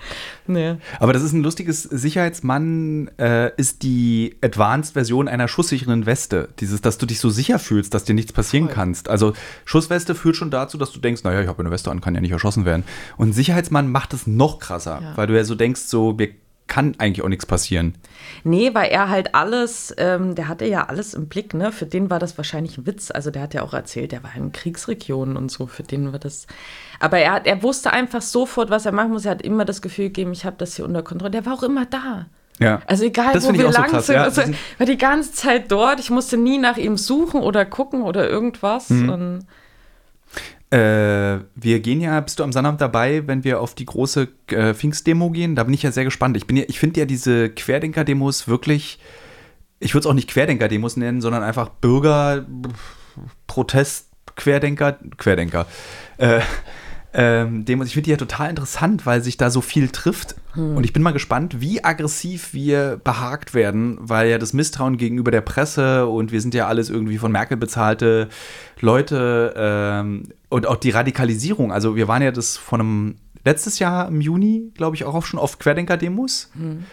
Nee. Aber das ist ein lustiges Sicherheitsmann, äh, ist die Advanced-Version einer schusssicheren Weste. Dieses, dass du dich so sicher fühlst, dass dir nichts passieren Voll. kannst. Also Schussweste führt schon dazu, dass du denkst, naja, ich habe eine Weste an, kann ja nicht erschossen werden. Und Sicherheitsmann macht es noch krasser, ja. weil du ja so denkst, so, wir kann eigentlich auch nichts passieren. Nee, weil er halt alles, ähm, der hatte ja alles im Blick, ne? Für den war das wahrscheinlich ein Witz. Also der hat ja auch erzählt, der war in Kriegsregionen und so, für den war das. Aber er, hat, er wusste einfach sofort, was er machen muss. Er hat immer das Gefühl gegeben, ich habe das hier unter Kontrolle. Der war auch immer da. Ja. Also egal, das wo wir lang so sind, ja, also, war die ganze Zeit dort. Ich musste nie nach ihm suchen oder gucken oder irgendwas. Mhm. Und äh, wir gehen ja, bist du am Sonnabend dabei, wenn wir auf die große äh, Pfingst-Demo gehen? Da bin ich ja sehr gespannt. Ich, ja, ich finde ja diese Querdenker-Demos wirklich, ich würde es auch nicht Querdenker-Demos nennen, sondern einfach Bürger, Protest, Querdenker, Querdenker. Äh, ähm, Demos. Ich finde die ja total interessant, weil sich da so viel trifft. Hm. Und ich bin mal gespannt, wie aggressiv wir behagt werden, weil ja das Misstrauen gegenüber der Presse und wir sind ja alles irgendwie von Merkel bezahlte Leute ähm, und auch die Radikalisierung. Also wir waren ja das von einem letztes Jahr im Juni, glaube ich, auch schon auf Querdenker-Demos. Hm.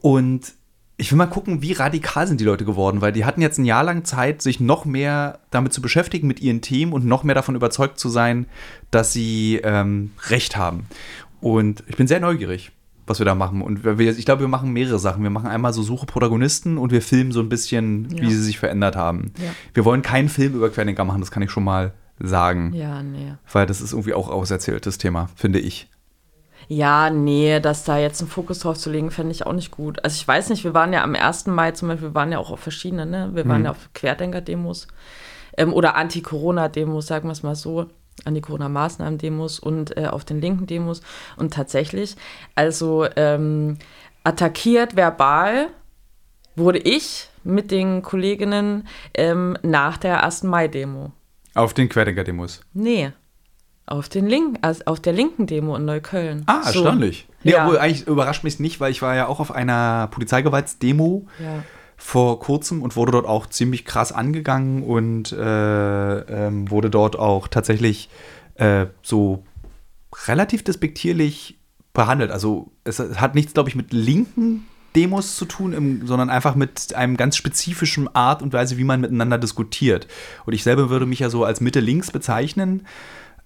Und ich will mal gucken, wie radikal sind die Leute geworden, weil die hatten jetzt ein Jahr lang Zeit, sich noch mehr damit zu beschäftigen mit ihren Themen und noch mehr davon überzeugt zu sein, dass sie ähm, Recht haben. Und ich bin sehr neugierig, was wir da machen. Und wir, ich glaube, wir machen mehrere Sachen. Wir machen einmal so Suche Protagonisten und wir filmen so ein bisschen, ja. wie sie sich verändert haben. Ja. Wir wollen keinen Film über Querdenker machen, das kann ich schon mal sagen. Ja, nee. Weil das ist irgendwie auch auserzähltes Thema, finde ich. Ja, nee, dass da jetzt einen Fokus drauf zu legen, fände ich auch nicht gut. Also ich weiß nicht, wir waren ja am 1. Mai zum Beispiel, wir waren ja auch auf verschiedenen, ne? Wir waren mhm. ja auf Querdenker-Demos ähm, oder Anti-Corona-Demos, sagen wir es mal so. Anti-Corona-Maßnahmen-Demos und äh, auf den linken Demos. Und tatsächlich, also ähm, attackiert verbal wurde ich mit den Kolleginnen ähm, nach der 1. Mai-Demo. Auf den Querdenker-Demos? Nee. Auf, den Link, also auf der linken Demo in Neukölln. Ah, so. erstaunlich. Nee, ja. obwohl eigentlich überrascht mich nicht, weil ich war ja auch auf einer Polizeigewaltsdemo ja. vor kurzem und wurde dort auch ziemlich krass angegangen und äh, ähm, wurde dort auch tatsächlich äh, so relativ despektierlich behandelt. Also es hat nichts, glaube ich, mit linken Demos zu tun, im, sondern einfach mit einem ganz spezifischen Art und Weise, wie man miteinander diskutiert. Und ich selber würde mich ja so als Mitte-Links bezeichnen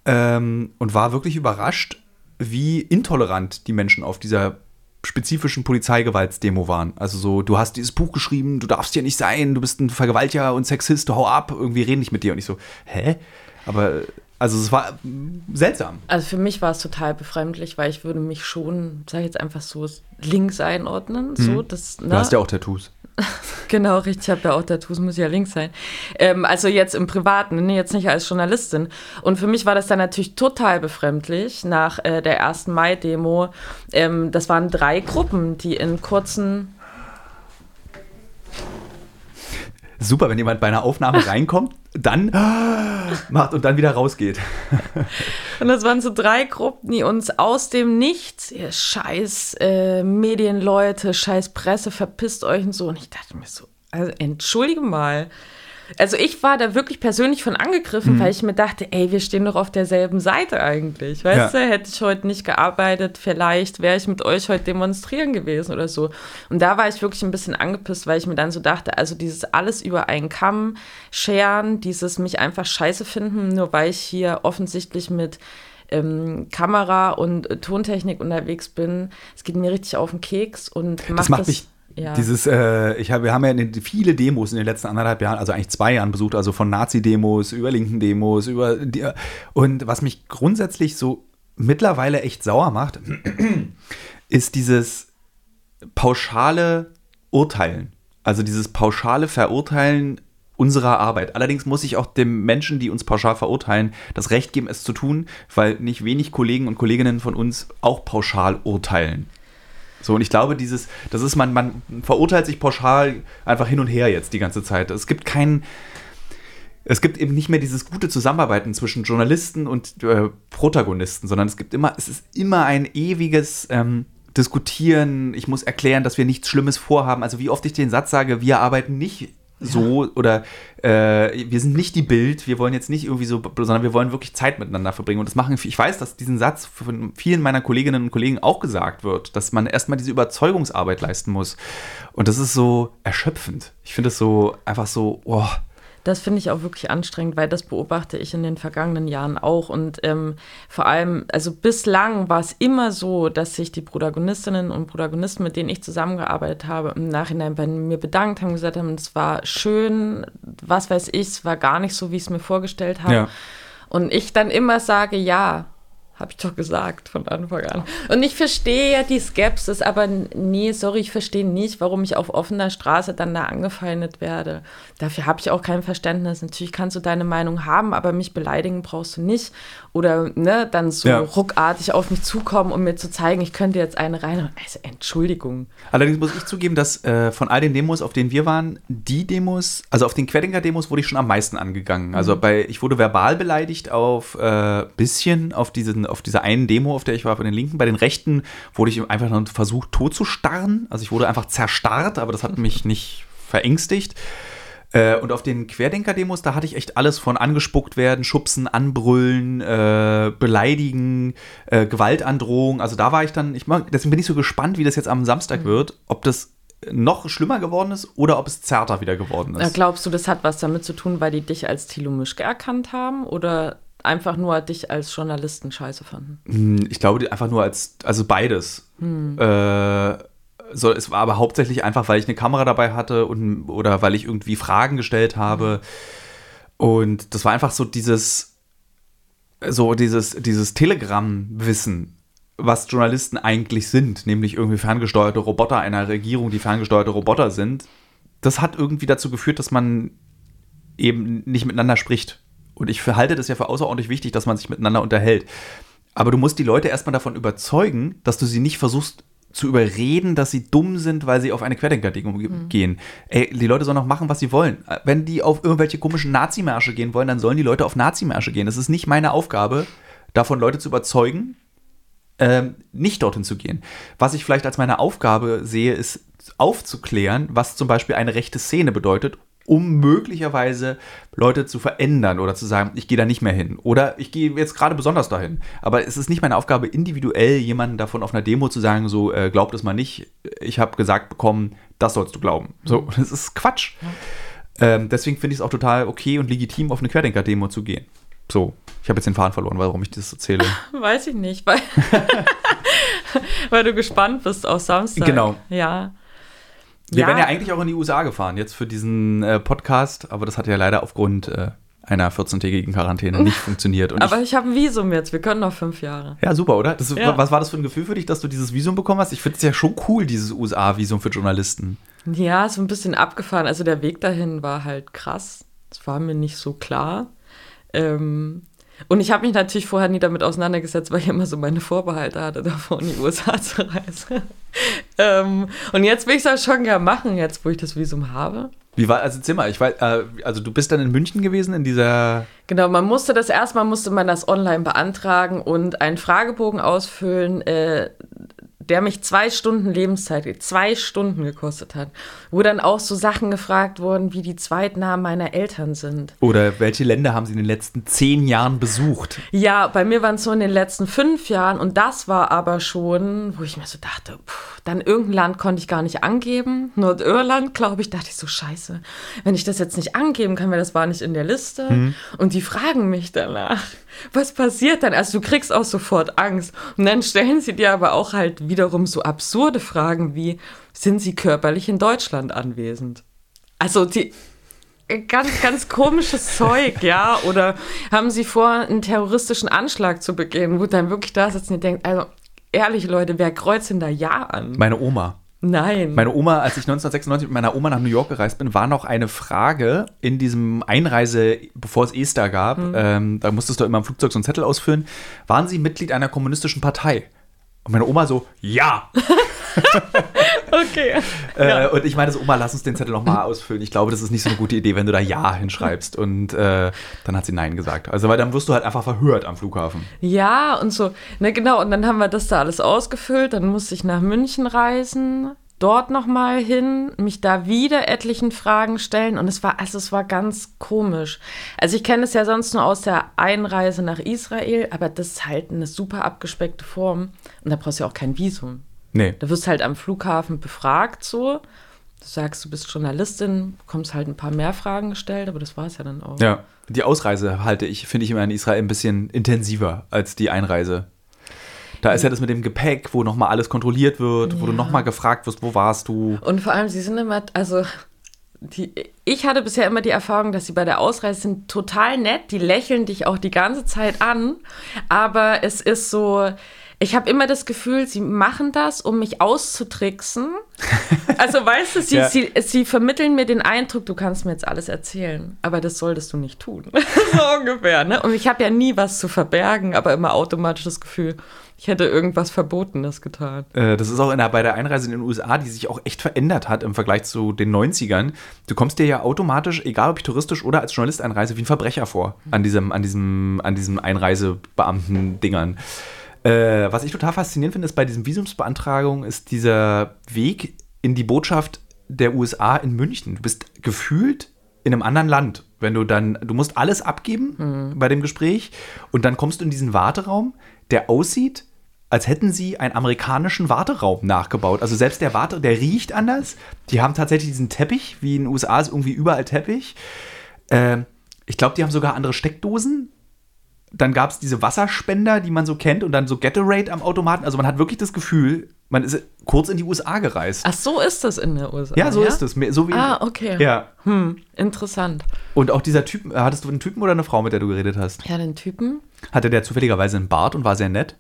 ähm, und war wirklich überrascht, wie intolerant die Menschen auf dieser spezifischen Polizeigewaltsdemo waren. Also so, du hast dieses Buch geschrieben, du darfst hier nicht sein, du bist ein Vergewaltiger und Sexist, hau ab, irgendwie reden nicht mit dir. Und ich so, hä? Aber also es war seltsam. Also für mich war es total befremdlich, weil ich würde mich schon, sag ich jetzt einfach so, links einordnen. So, hm. das, ne? Du hast ja auch Tattoos. [LAUGHS] genau, richtig. Ich habe ja auch Tattoos, muss ja links sein. Ähm, also jetzt im Privaten, nee, jetzt nicht als Journalistin. Und für mich war das dann natürlich total befremdlich nach äh, der ersten Mai-Demo. Ähm, das waren drei Gruppen, die in kurzen super, wenn jemand bei einer Aufnahme [LAUGHS] reinkommt, dann macht und dann wieder rausgeht. und das waren so drei Gruppen, die uns aus dem Nichts, ihr scheiß äh, Medienleute, scheiß Presse, verpisst euch und so. Und ich dachte mir so, also entschuldige mal, also ich war da wirklich persönlich von angegriffen, mhm. weil ich mir dachte, ey, wir stehen doch auf derselben Seite eigentlich. Weißt ja. du, hätte ich heute nicht gearbeitet, vielleicht wäre ich mit euch heute demonstrieren gewesen oder so. Und da war ich wirklich ein bisschen angepisst, weil ich mir dann so dachte, also dieses alles über einen Kamm scheren, dieses mich einfach scheiße finden, nur weil ich hier offensichtlich mit ähm, Kamera und Tontechnik unterwegs bin. Es geht mir richtig auf den Keks und macht das macht das mich ja. Dieses, äh, ich hab, wir haben ja viele Demos in den letzten anderthalb Jahren, also eigentlich zwei Jahren besucht, also von Nazi-Demos über linken Demos, über die, und was mich grundsätzlich so mittlerweile echt sauer macht, [CLEARS THROAT] ist dieses pauschale Urteilen. Also dieses pauschale Verurteilen unserer Arbeit. Allerdings muss ich auch den Menschen, die uns pauschal verurteilen, das Recht geben, es zu tun, weil nicht wenig Kollegen und Kolleginnen von uns auch pauschal urteilen. So, und ich glaube, dieses, das ist, man, man verurteilt sich pauschal einfach hin und her jetzt die ganze Zeit. Es gibt keinen. es gibt eben nicht mehr dieses gute Zusammenarbeiten zwischen Journalisten und äh, Protagonisten, sondern es gibt immer, es ist immer ein ewiges ähm, Diskutieren. Ich muss erklären, dass wir nichts Schlimmes vorhaben. Also wie oft ich den Satz sage, wir arbeiten nicht so ja. oder äh, wir sind nicht die Bild, wir wollen jetzt nicht irgendwie so, sondern wir wollen wirklich Zeit miteinander verbringen. Und das machen, ich weiß, dass diesen Satz von vielen meiner Kolleginnen und Kollegen auch gesagt wird, dass man erstmal diese Überzeugungsarbeit leisten muss. Und das ist so erschöpfend. Ich finde es so einfach so, oh, das finde ich auch wirklich anstrengend, weil das beobachte ich in den vergangenen Jahren auch. Und ähm, vor allem, also bislang war es immer so, dass sich die Protagonistinnen und Protagonisten, mit denen ich zusammengearbeitet habe, im Nachhinein bei mir bedankt haben, gesagt haben, es war schön, was weiß ich, es war gar nicht so, wie ich es mir vorgestellt habe. Ja. Und ich dann immer sage, ja, habe ich doch gesagt von Anfang an. Und ich verstehe ja die Skepsis, aber nee, sorry, ich verstehe nicht, warum ich auf offener Straße dann da angefeindet werde. Dafür habe ich auch kein Verständnis. Natürlich kannst du deine Meinung haben, aber mich beleidigen brauchst du nicht. Oder ne, dann so ja. ruckartig auf mich zukommen, um mir zu zeigen, ich könnte jetzt eine rein. Also Entschuldigung. Allerdings muss ich zugeben, dass äh, von all den Demos, auf denen wir waren, die Demos, also auf den Querdenker-Demos wurde ich schon am meisten angegangen. Also mhm. bei, ich wurde verbal beleidigt auf äh, bisschen auf diesen auf dieser einen Demo, auf der ich war, von den Linken. Bei den Rechten wurde ich einfach nur versucht, tot zu starren. Also ich wurde einfach zerstarrt, aber das hat mich nicht verängstigt. Äh, und auf den Querdenker-Demos, da hatte ich echt alles von angespuckt werden, schubsen, anbrüllen, äh, beleidigen, äh, Gewaltandrohung. Also da war ich dann, ich mag, deswegen bin ich so gespannt, wie das jetzt am Samstag mhm. wird, ob das noch schlimmer geworden ist oder ob es zärter wieder geworden ist. Glaubst du, das hat was damit zu tun, weil die dich als Thilo Mischke erkannt haben oder einfach nur dich als Journalisten scheiße fanden? Hm, ich glaube einfach nur als, also beides. Hm. Äh, so, es war aber hauptsächlich einfach, weil ich eine Kamera dabei hatte und, oder weil ich irgendwie Fragen gestellt habe. Und das war einfach so dieses, so dieses, dieses Telegram-Wissen, was Journalisten eigentlich sind, nämlich irgendwie ferngesteuerte Roboter einer Regierung, die ferngesteuerte Roboter sind. Das hat irgendwie dazu geführt, dass man eben nicht miteinander spricht. Und ich halte das ja für außerordentlich wichtig, dass man sich miteinander unterhält. Aber du musst die Leute erstmal davon überzeugen, dass du sie nicht versuchst zu überreden, dass sie dumm sind, weil sie auf eine Querdenker-Demo mhm. gehen. Ey, die Leute sollen auch machen, was sie wollen. Wenn die auf irgendwelche komischen Nazimärsche gehen wollen, dann sollen die Leute auf Nazimärsche gehen. Es ist nicht meine Aufgabe, davon Leute zu überzeugen, ähm, nicht dorthin zu gehen. Was ich vielleicht als meine Aufgabe sehe, ist aufzuklären, was zum Beispiel eine rechte Szene bedeutet um möglicherweise Leute zu verändern oder zu sagen, ich gehe da nicht mehr hin. Oder ich gehe jetzt gerade besonders dahin. Aber es ist nicht meine Aufgabe, individuell jemanden davon auf einer Demo zu sagen, so, äh, glaubt es mal nicht. Ich habe gesagt bekommen, das sollst du glauben. So, [LAUGHS] das ist Quatsch. Ähm, deswegen finde ich es auch total okay und legitim, auf eine Querdenker-Demo zu gehen. So, ich habe jetzt den Faden verloren, warum ich das erzähle. [LAUGHS] Weiß ich nicht, weil, [LAUGHS] weil du gespannt bist auf Samstag. Genau. Ja. Wir ja. wären ja eigentlich auch in die USA gefahren, jetzt für diesen äh, Podcast, aber das hat ja leider aufgrund äh, einer 14-tägigen Quarantäne nicht [LAUGHS] funktioniert. Aber ich, ich habe ein Visum jetzt, wir können noch fünf Jahre. Ja, super, oder? Das, ja. Was war das für ein Gefühl für dich, dass du dieses Visum bekommen hast? Ich finde es ja schon cool, dieses USA-Visum für Journalisten. Ja, so ein bisschen abgefahren. Also der Weg dahin war halt krass. Das war mir nicht so klar. Ähm, und ich habe mich natürlich vorher nie damit auseinandergesetzt, weil ich immer so meine Vorbehalte hatte, [LAUGHS] davor in die USA zu reisen. [LAUGHS] ähm, und jetzt will ich es auch schon gerne machen, jetzt wo ich das Visum habe. Wie war, also Zimmer, ich weiß, äh, also du bist dann in München gewesen, in dieser. Genau, man musste das erstmal, musste man das online beantragen und einen Fragebogen ausfüllen, äh, der mich zwei Stunden Lebenszeit, zwei Stunden gekostet hat, wo dann auch so Sachen gefragt wurden, wie die Zweitnamen meiner Eltern sind. Oder welche Länder haben sie in den letzten zehn Jahren besucht? Ja, bei mir waren es so in den letzten fünf Jahren und das war aber schon, wo ich mir so dachte, pff, dann irgendein Land konnte ich gar nicht angeben. Nordirland, glaube ich, dachte ich so, scheiße, wenn ich das jetzt nicht angeben kann, weil das war nicht in der Liste. Hm. Und die fragen mich danach was passiert dann? Also du kriegst auch sofort Angst. Und dann stellen sie dir aber auch halt wiederum so absurde Fragen wie, sind sie körperlich in Deutschland anwesend? Also die ganz, ganz komisches [LAUGHS] Zeug, ja. Oder haben sie vor, einen terroristischen Anschlag zu begehen, wo dann wirklich da sitzen und denkt, also ehrlich Leute, wer kreuzt denn da Ja an? Meine Oma. Nein. Meine Oma, als ich 1996 mit meiner Oma nach New York gereist bin, war noch eine Frage in diesem Einreise, bevor es Esther gab. Mhm. Ähm, da musstest du immer im Flugzeug so einen Zettel ausfüllen. Waren Sie Mitglied einer kommunistischen Partei? Und meine Oma so, ja. [LAUGHS] okay. Äh, ja. Und ich meine so, Oma, lass uns den Zettel nochmal ausfüllen. Ich glaube, das ist nicht so eine gute Idee, wenn du da Ja hinschreibst. Und äh, dann hat sie Nein gesagt. Also, weil dann wirst du halt einfach verhört am Flughafen. Ja, und so. Ne, genau. Und dann haben wir das da alles ausgefüllt. Dann musste ich nach München reisen dort nochmal hin, mich da wieder etlichen Fragen stellen und es war, also es war ganz komisch. Also ich kenne es ja sonst nur aus der Einreise nach Israel, aber das ist halt eine super abgespeckte Form und da brauchst du ja auch kein Visum. Nee. Da wirst halt am Flughafen befragt so. Du sagst, du bist Journalistin, bekommst halt ein paar mehr Fragen gestellt, aber das war es ja dann auch. Ja, die Ausreise halte ich, finde ich immer in Israel ein bisschen intensiver als die Einreise. Da ist ja das mit dem Gepäck, wo nochmal alles kontrolliert wird, ja. wo du nochmal gefragt wirst, wo warst du. Und vor allem, sie sind immer, also die, ich hatte bisher immer die Erfahrung, dass sie bei der Ausreise sind total nett, die lächeln dich auch die ganze Zeit an, aber es ist so, ich habe immer das Gefühl, sie machen das, um mich auszutricksen. Also weißt du, sie, [LAUGHS] ja. sie, sie, vermitteln mir den Eindruck, du kannst mir jetzt alles erzählen, aber das solltest du nicht tun. [LAUGHS] so ungefähr. Ne? Und ich habe ja nie was zu verbergen, aber immer automatisch das Gefühl, ich hätte irgendwas Verbotenes getan. Äh, das ist auch in der, bei der Einreise in den USA, die sich auch echt verändert hat im Vergleich zu den 90ern. Du kommst dir ja automatisch, egal ob touristisch oder als Journalist einreise, wie ein Verbrecher vor an diesem, an diesem, an diesem Einreisebeamten-Dingern. Äh, was ich total faszinierend finde, ist bei diesen Visumsbeantragungen, ist dieser Weg in die Botschaft der USA in München. Du bist gefühlt in einem anderen Land. Wenn du dann, du musst alles abgeben mhm. bei dem Gespräch und dann kommst du in diesen Warteraum, der aussieht, als hätten sie einen amerikanischen Warteraum nachgebaut. Also selbst der Warte, der riecht anders. Die haben tatsächlich diesen Teppich, wie in den USA ist irgendwie überall Teppich. Äh, ich glaube, die haben sogar andere Steckdosen dann gab es diese Wasserspender, die man so kennt, und dann so Gatorade am Automaten. Also man hat wirklich das Gefühl, man ist kurz in die USA gereist. Ach, so ist das in der USA. Ja, so ja? ist es. So wie ah, okay. Ja. Hm, interessant. Und auch dieser Typ, hattest du einen Typen oder eine Frau, mit der du geredet hast? Ja, den Typen. Hatte der zufälligerweise einen Bart und war sehr nett?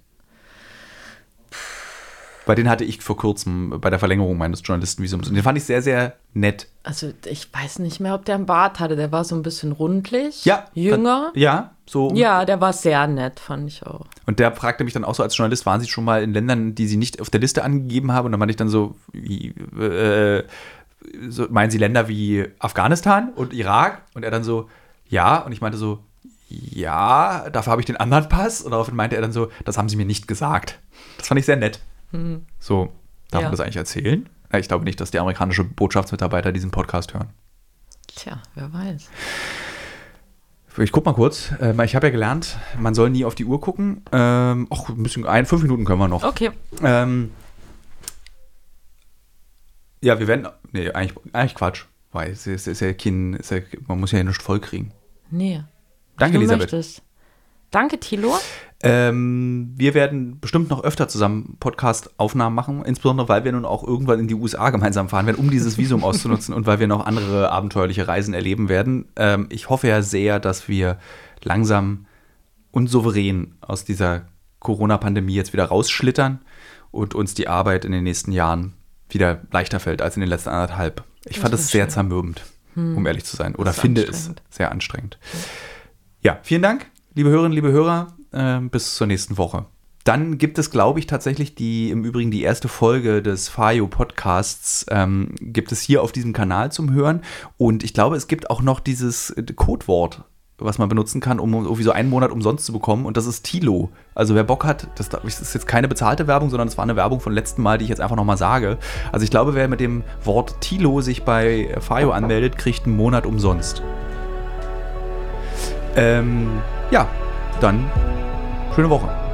Weil den hatte ich vor kurzem bei der Verlängerung meines Journalistenvisums. Und den fand ich sehr, sehr nett. Also ich weiß nicht mehr, ob der einen Bart hatte. Der war so ein bisschen rundlich. Ja. Jünger. Da, ja, so. Ja, der war sehr nett, fand ich auch. Und der fragte mich dann auch so als Journalist, waren Sie schon mal in Ländern, die Sie nicht auf der Liste angegeben haben? Und dann meinte ich dann so, wie, äh, so, meinen Sie Länder wie Afghanistan und Irak? Und er dann so, ja. Und ich meinte so, ja, dafür habe ich den anderen Pass. Und daraufhin meinte er dann so, das haben Sie mir nicht gesagt. Das fand ich sehr nett. Hm. So, darf ja. man das eigentlich erzählen? Ich glaube nicht, dass die amerikanischen Botschaftsmitarbeiter diesen Podcast hören. Tja, wer weiß. Ich guck mal kurz. Ähm, ich habe ja gelernt, man soll nie auf die Uhr gucken. Ähm, ach, ein bisschen, ein, fünf Minuten können wir noch. Okay. Ähm, ja, wir werden. Nee, eigentlich, eigentlich Quatsch. Weil es ist, ist ja kein, ist ja, man muss ja nicht voll kriegen. Nee. Danke, Elisabeth. Möchtest. Danke, Thilo. Ähm, wir werden bestimmt noch öfter zusammen Podcast-Aufnahmen machen, insbesondere weil wir nun auch irgendwann in die USA gemeinsam fahren werden, um dieses Visum auszunutzen und weil wir noch andere abenteuerliche Reisen erleben werden. Ähm, ich hoffe ja sehr, dass wir langsam und souverän aus dieser Corona-Pandemie jetzt wieder rausschlittern und uns die Arbeit in den nächsten Jahren wieder leichter fällt als in den letzten anderthalb. Ich das fand es sehr zermürbend, hm. um ehrlich zu sein, oder finde es sehr anstrengend. Ja, vielen Dank liebe Hörerinnen, liebe Hörer, äh, bis zur nächsten Woche. Dann gibt es, glaube ich, tatsächlich die, im Übrigen die erste Folge des Fayo Podcasts, ähm, gibt es hier auf diesem Kanal zum Hören. Und ich glaube, es gibt auch noch dieses Codewort, was man benutzen kann, um irgendwie so einen Monat umsonst zu bekommen. Und das ist Tilo. Also wer Bock hat, das, das ist jetzt keine bezahlte Werbung, sondern es war eine Werbung von letzten Mal, die ich jetzt einfach nochmal sage. Also ich glaube, wer mit dem Wort Tilo sich bei Fayo anmeldet, kriegt einen Monat umsonst. Ähm, ja, dann schöne Woche.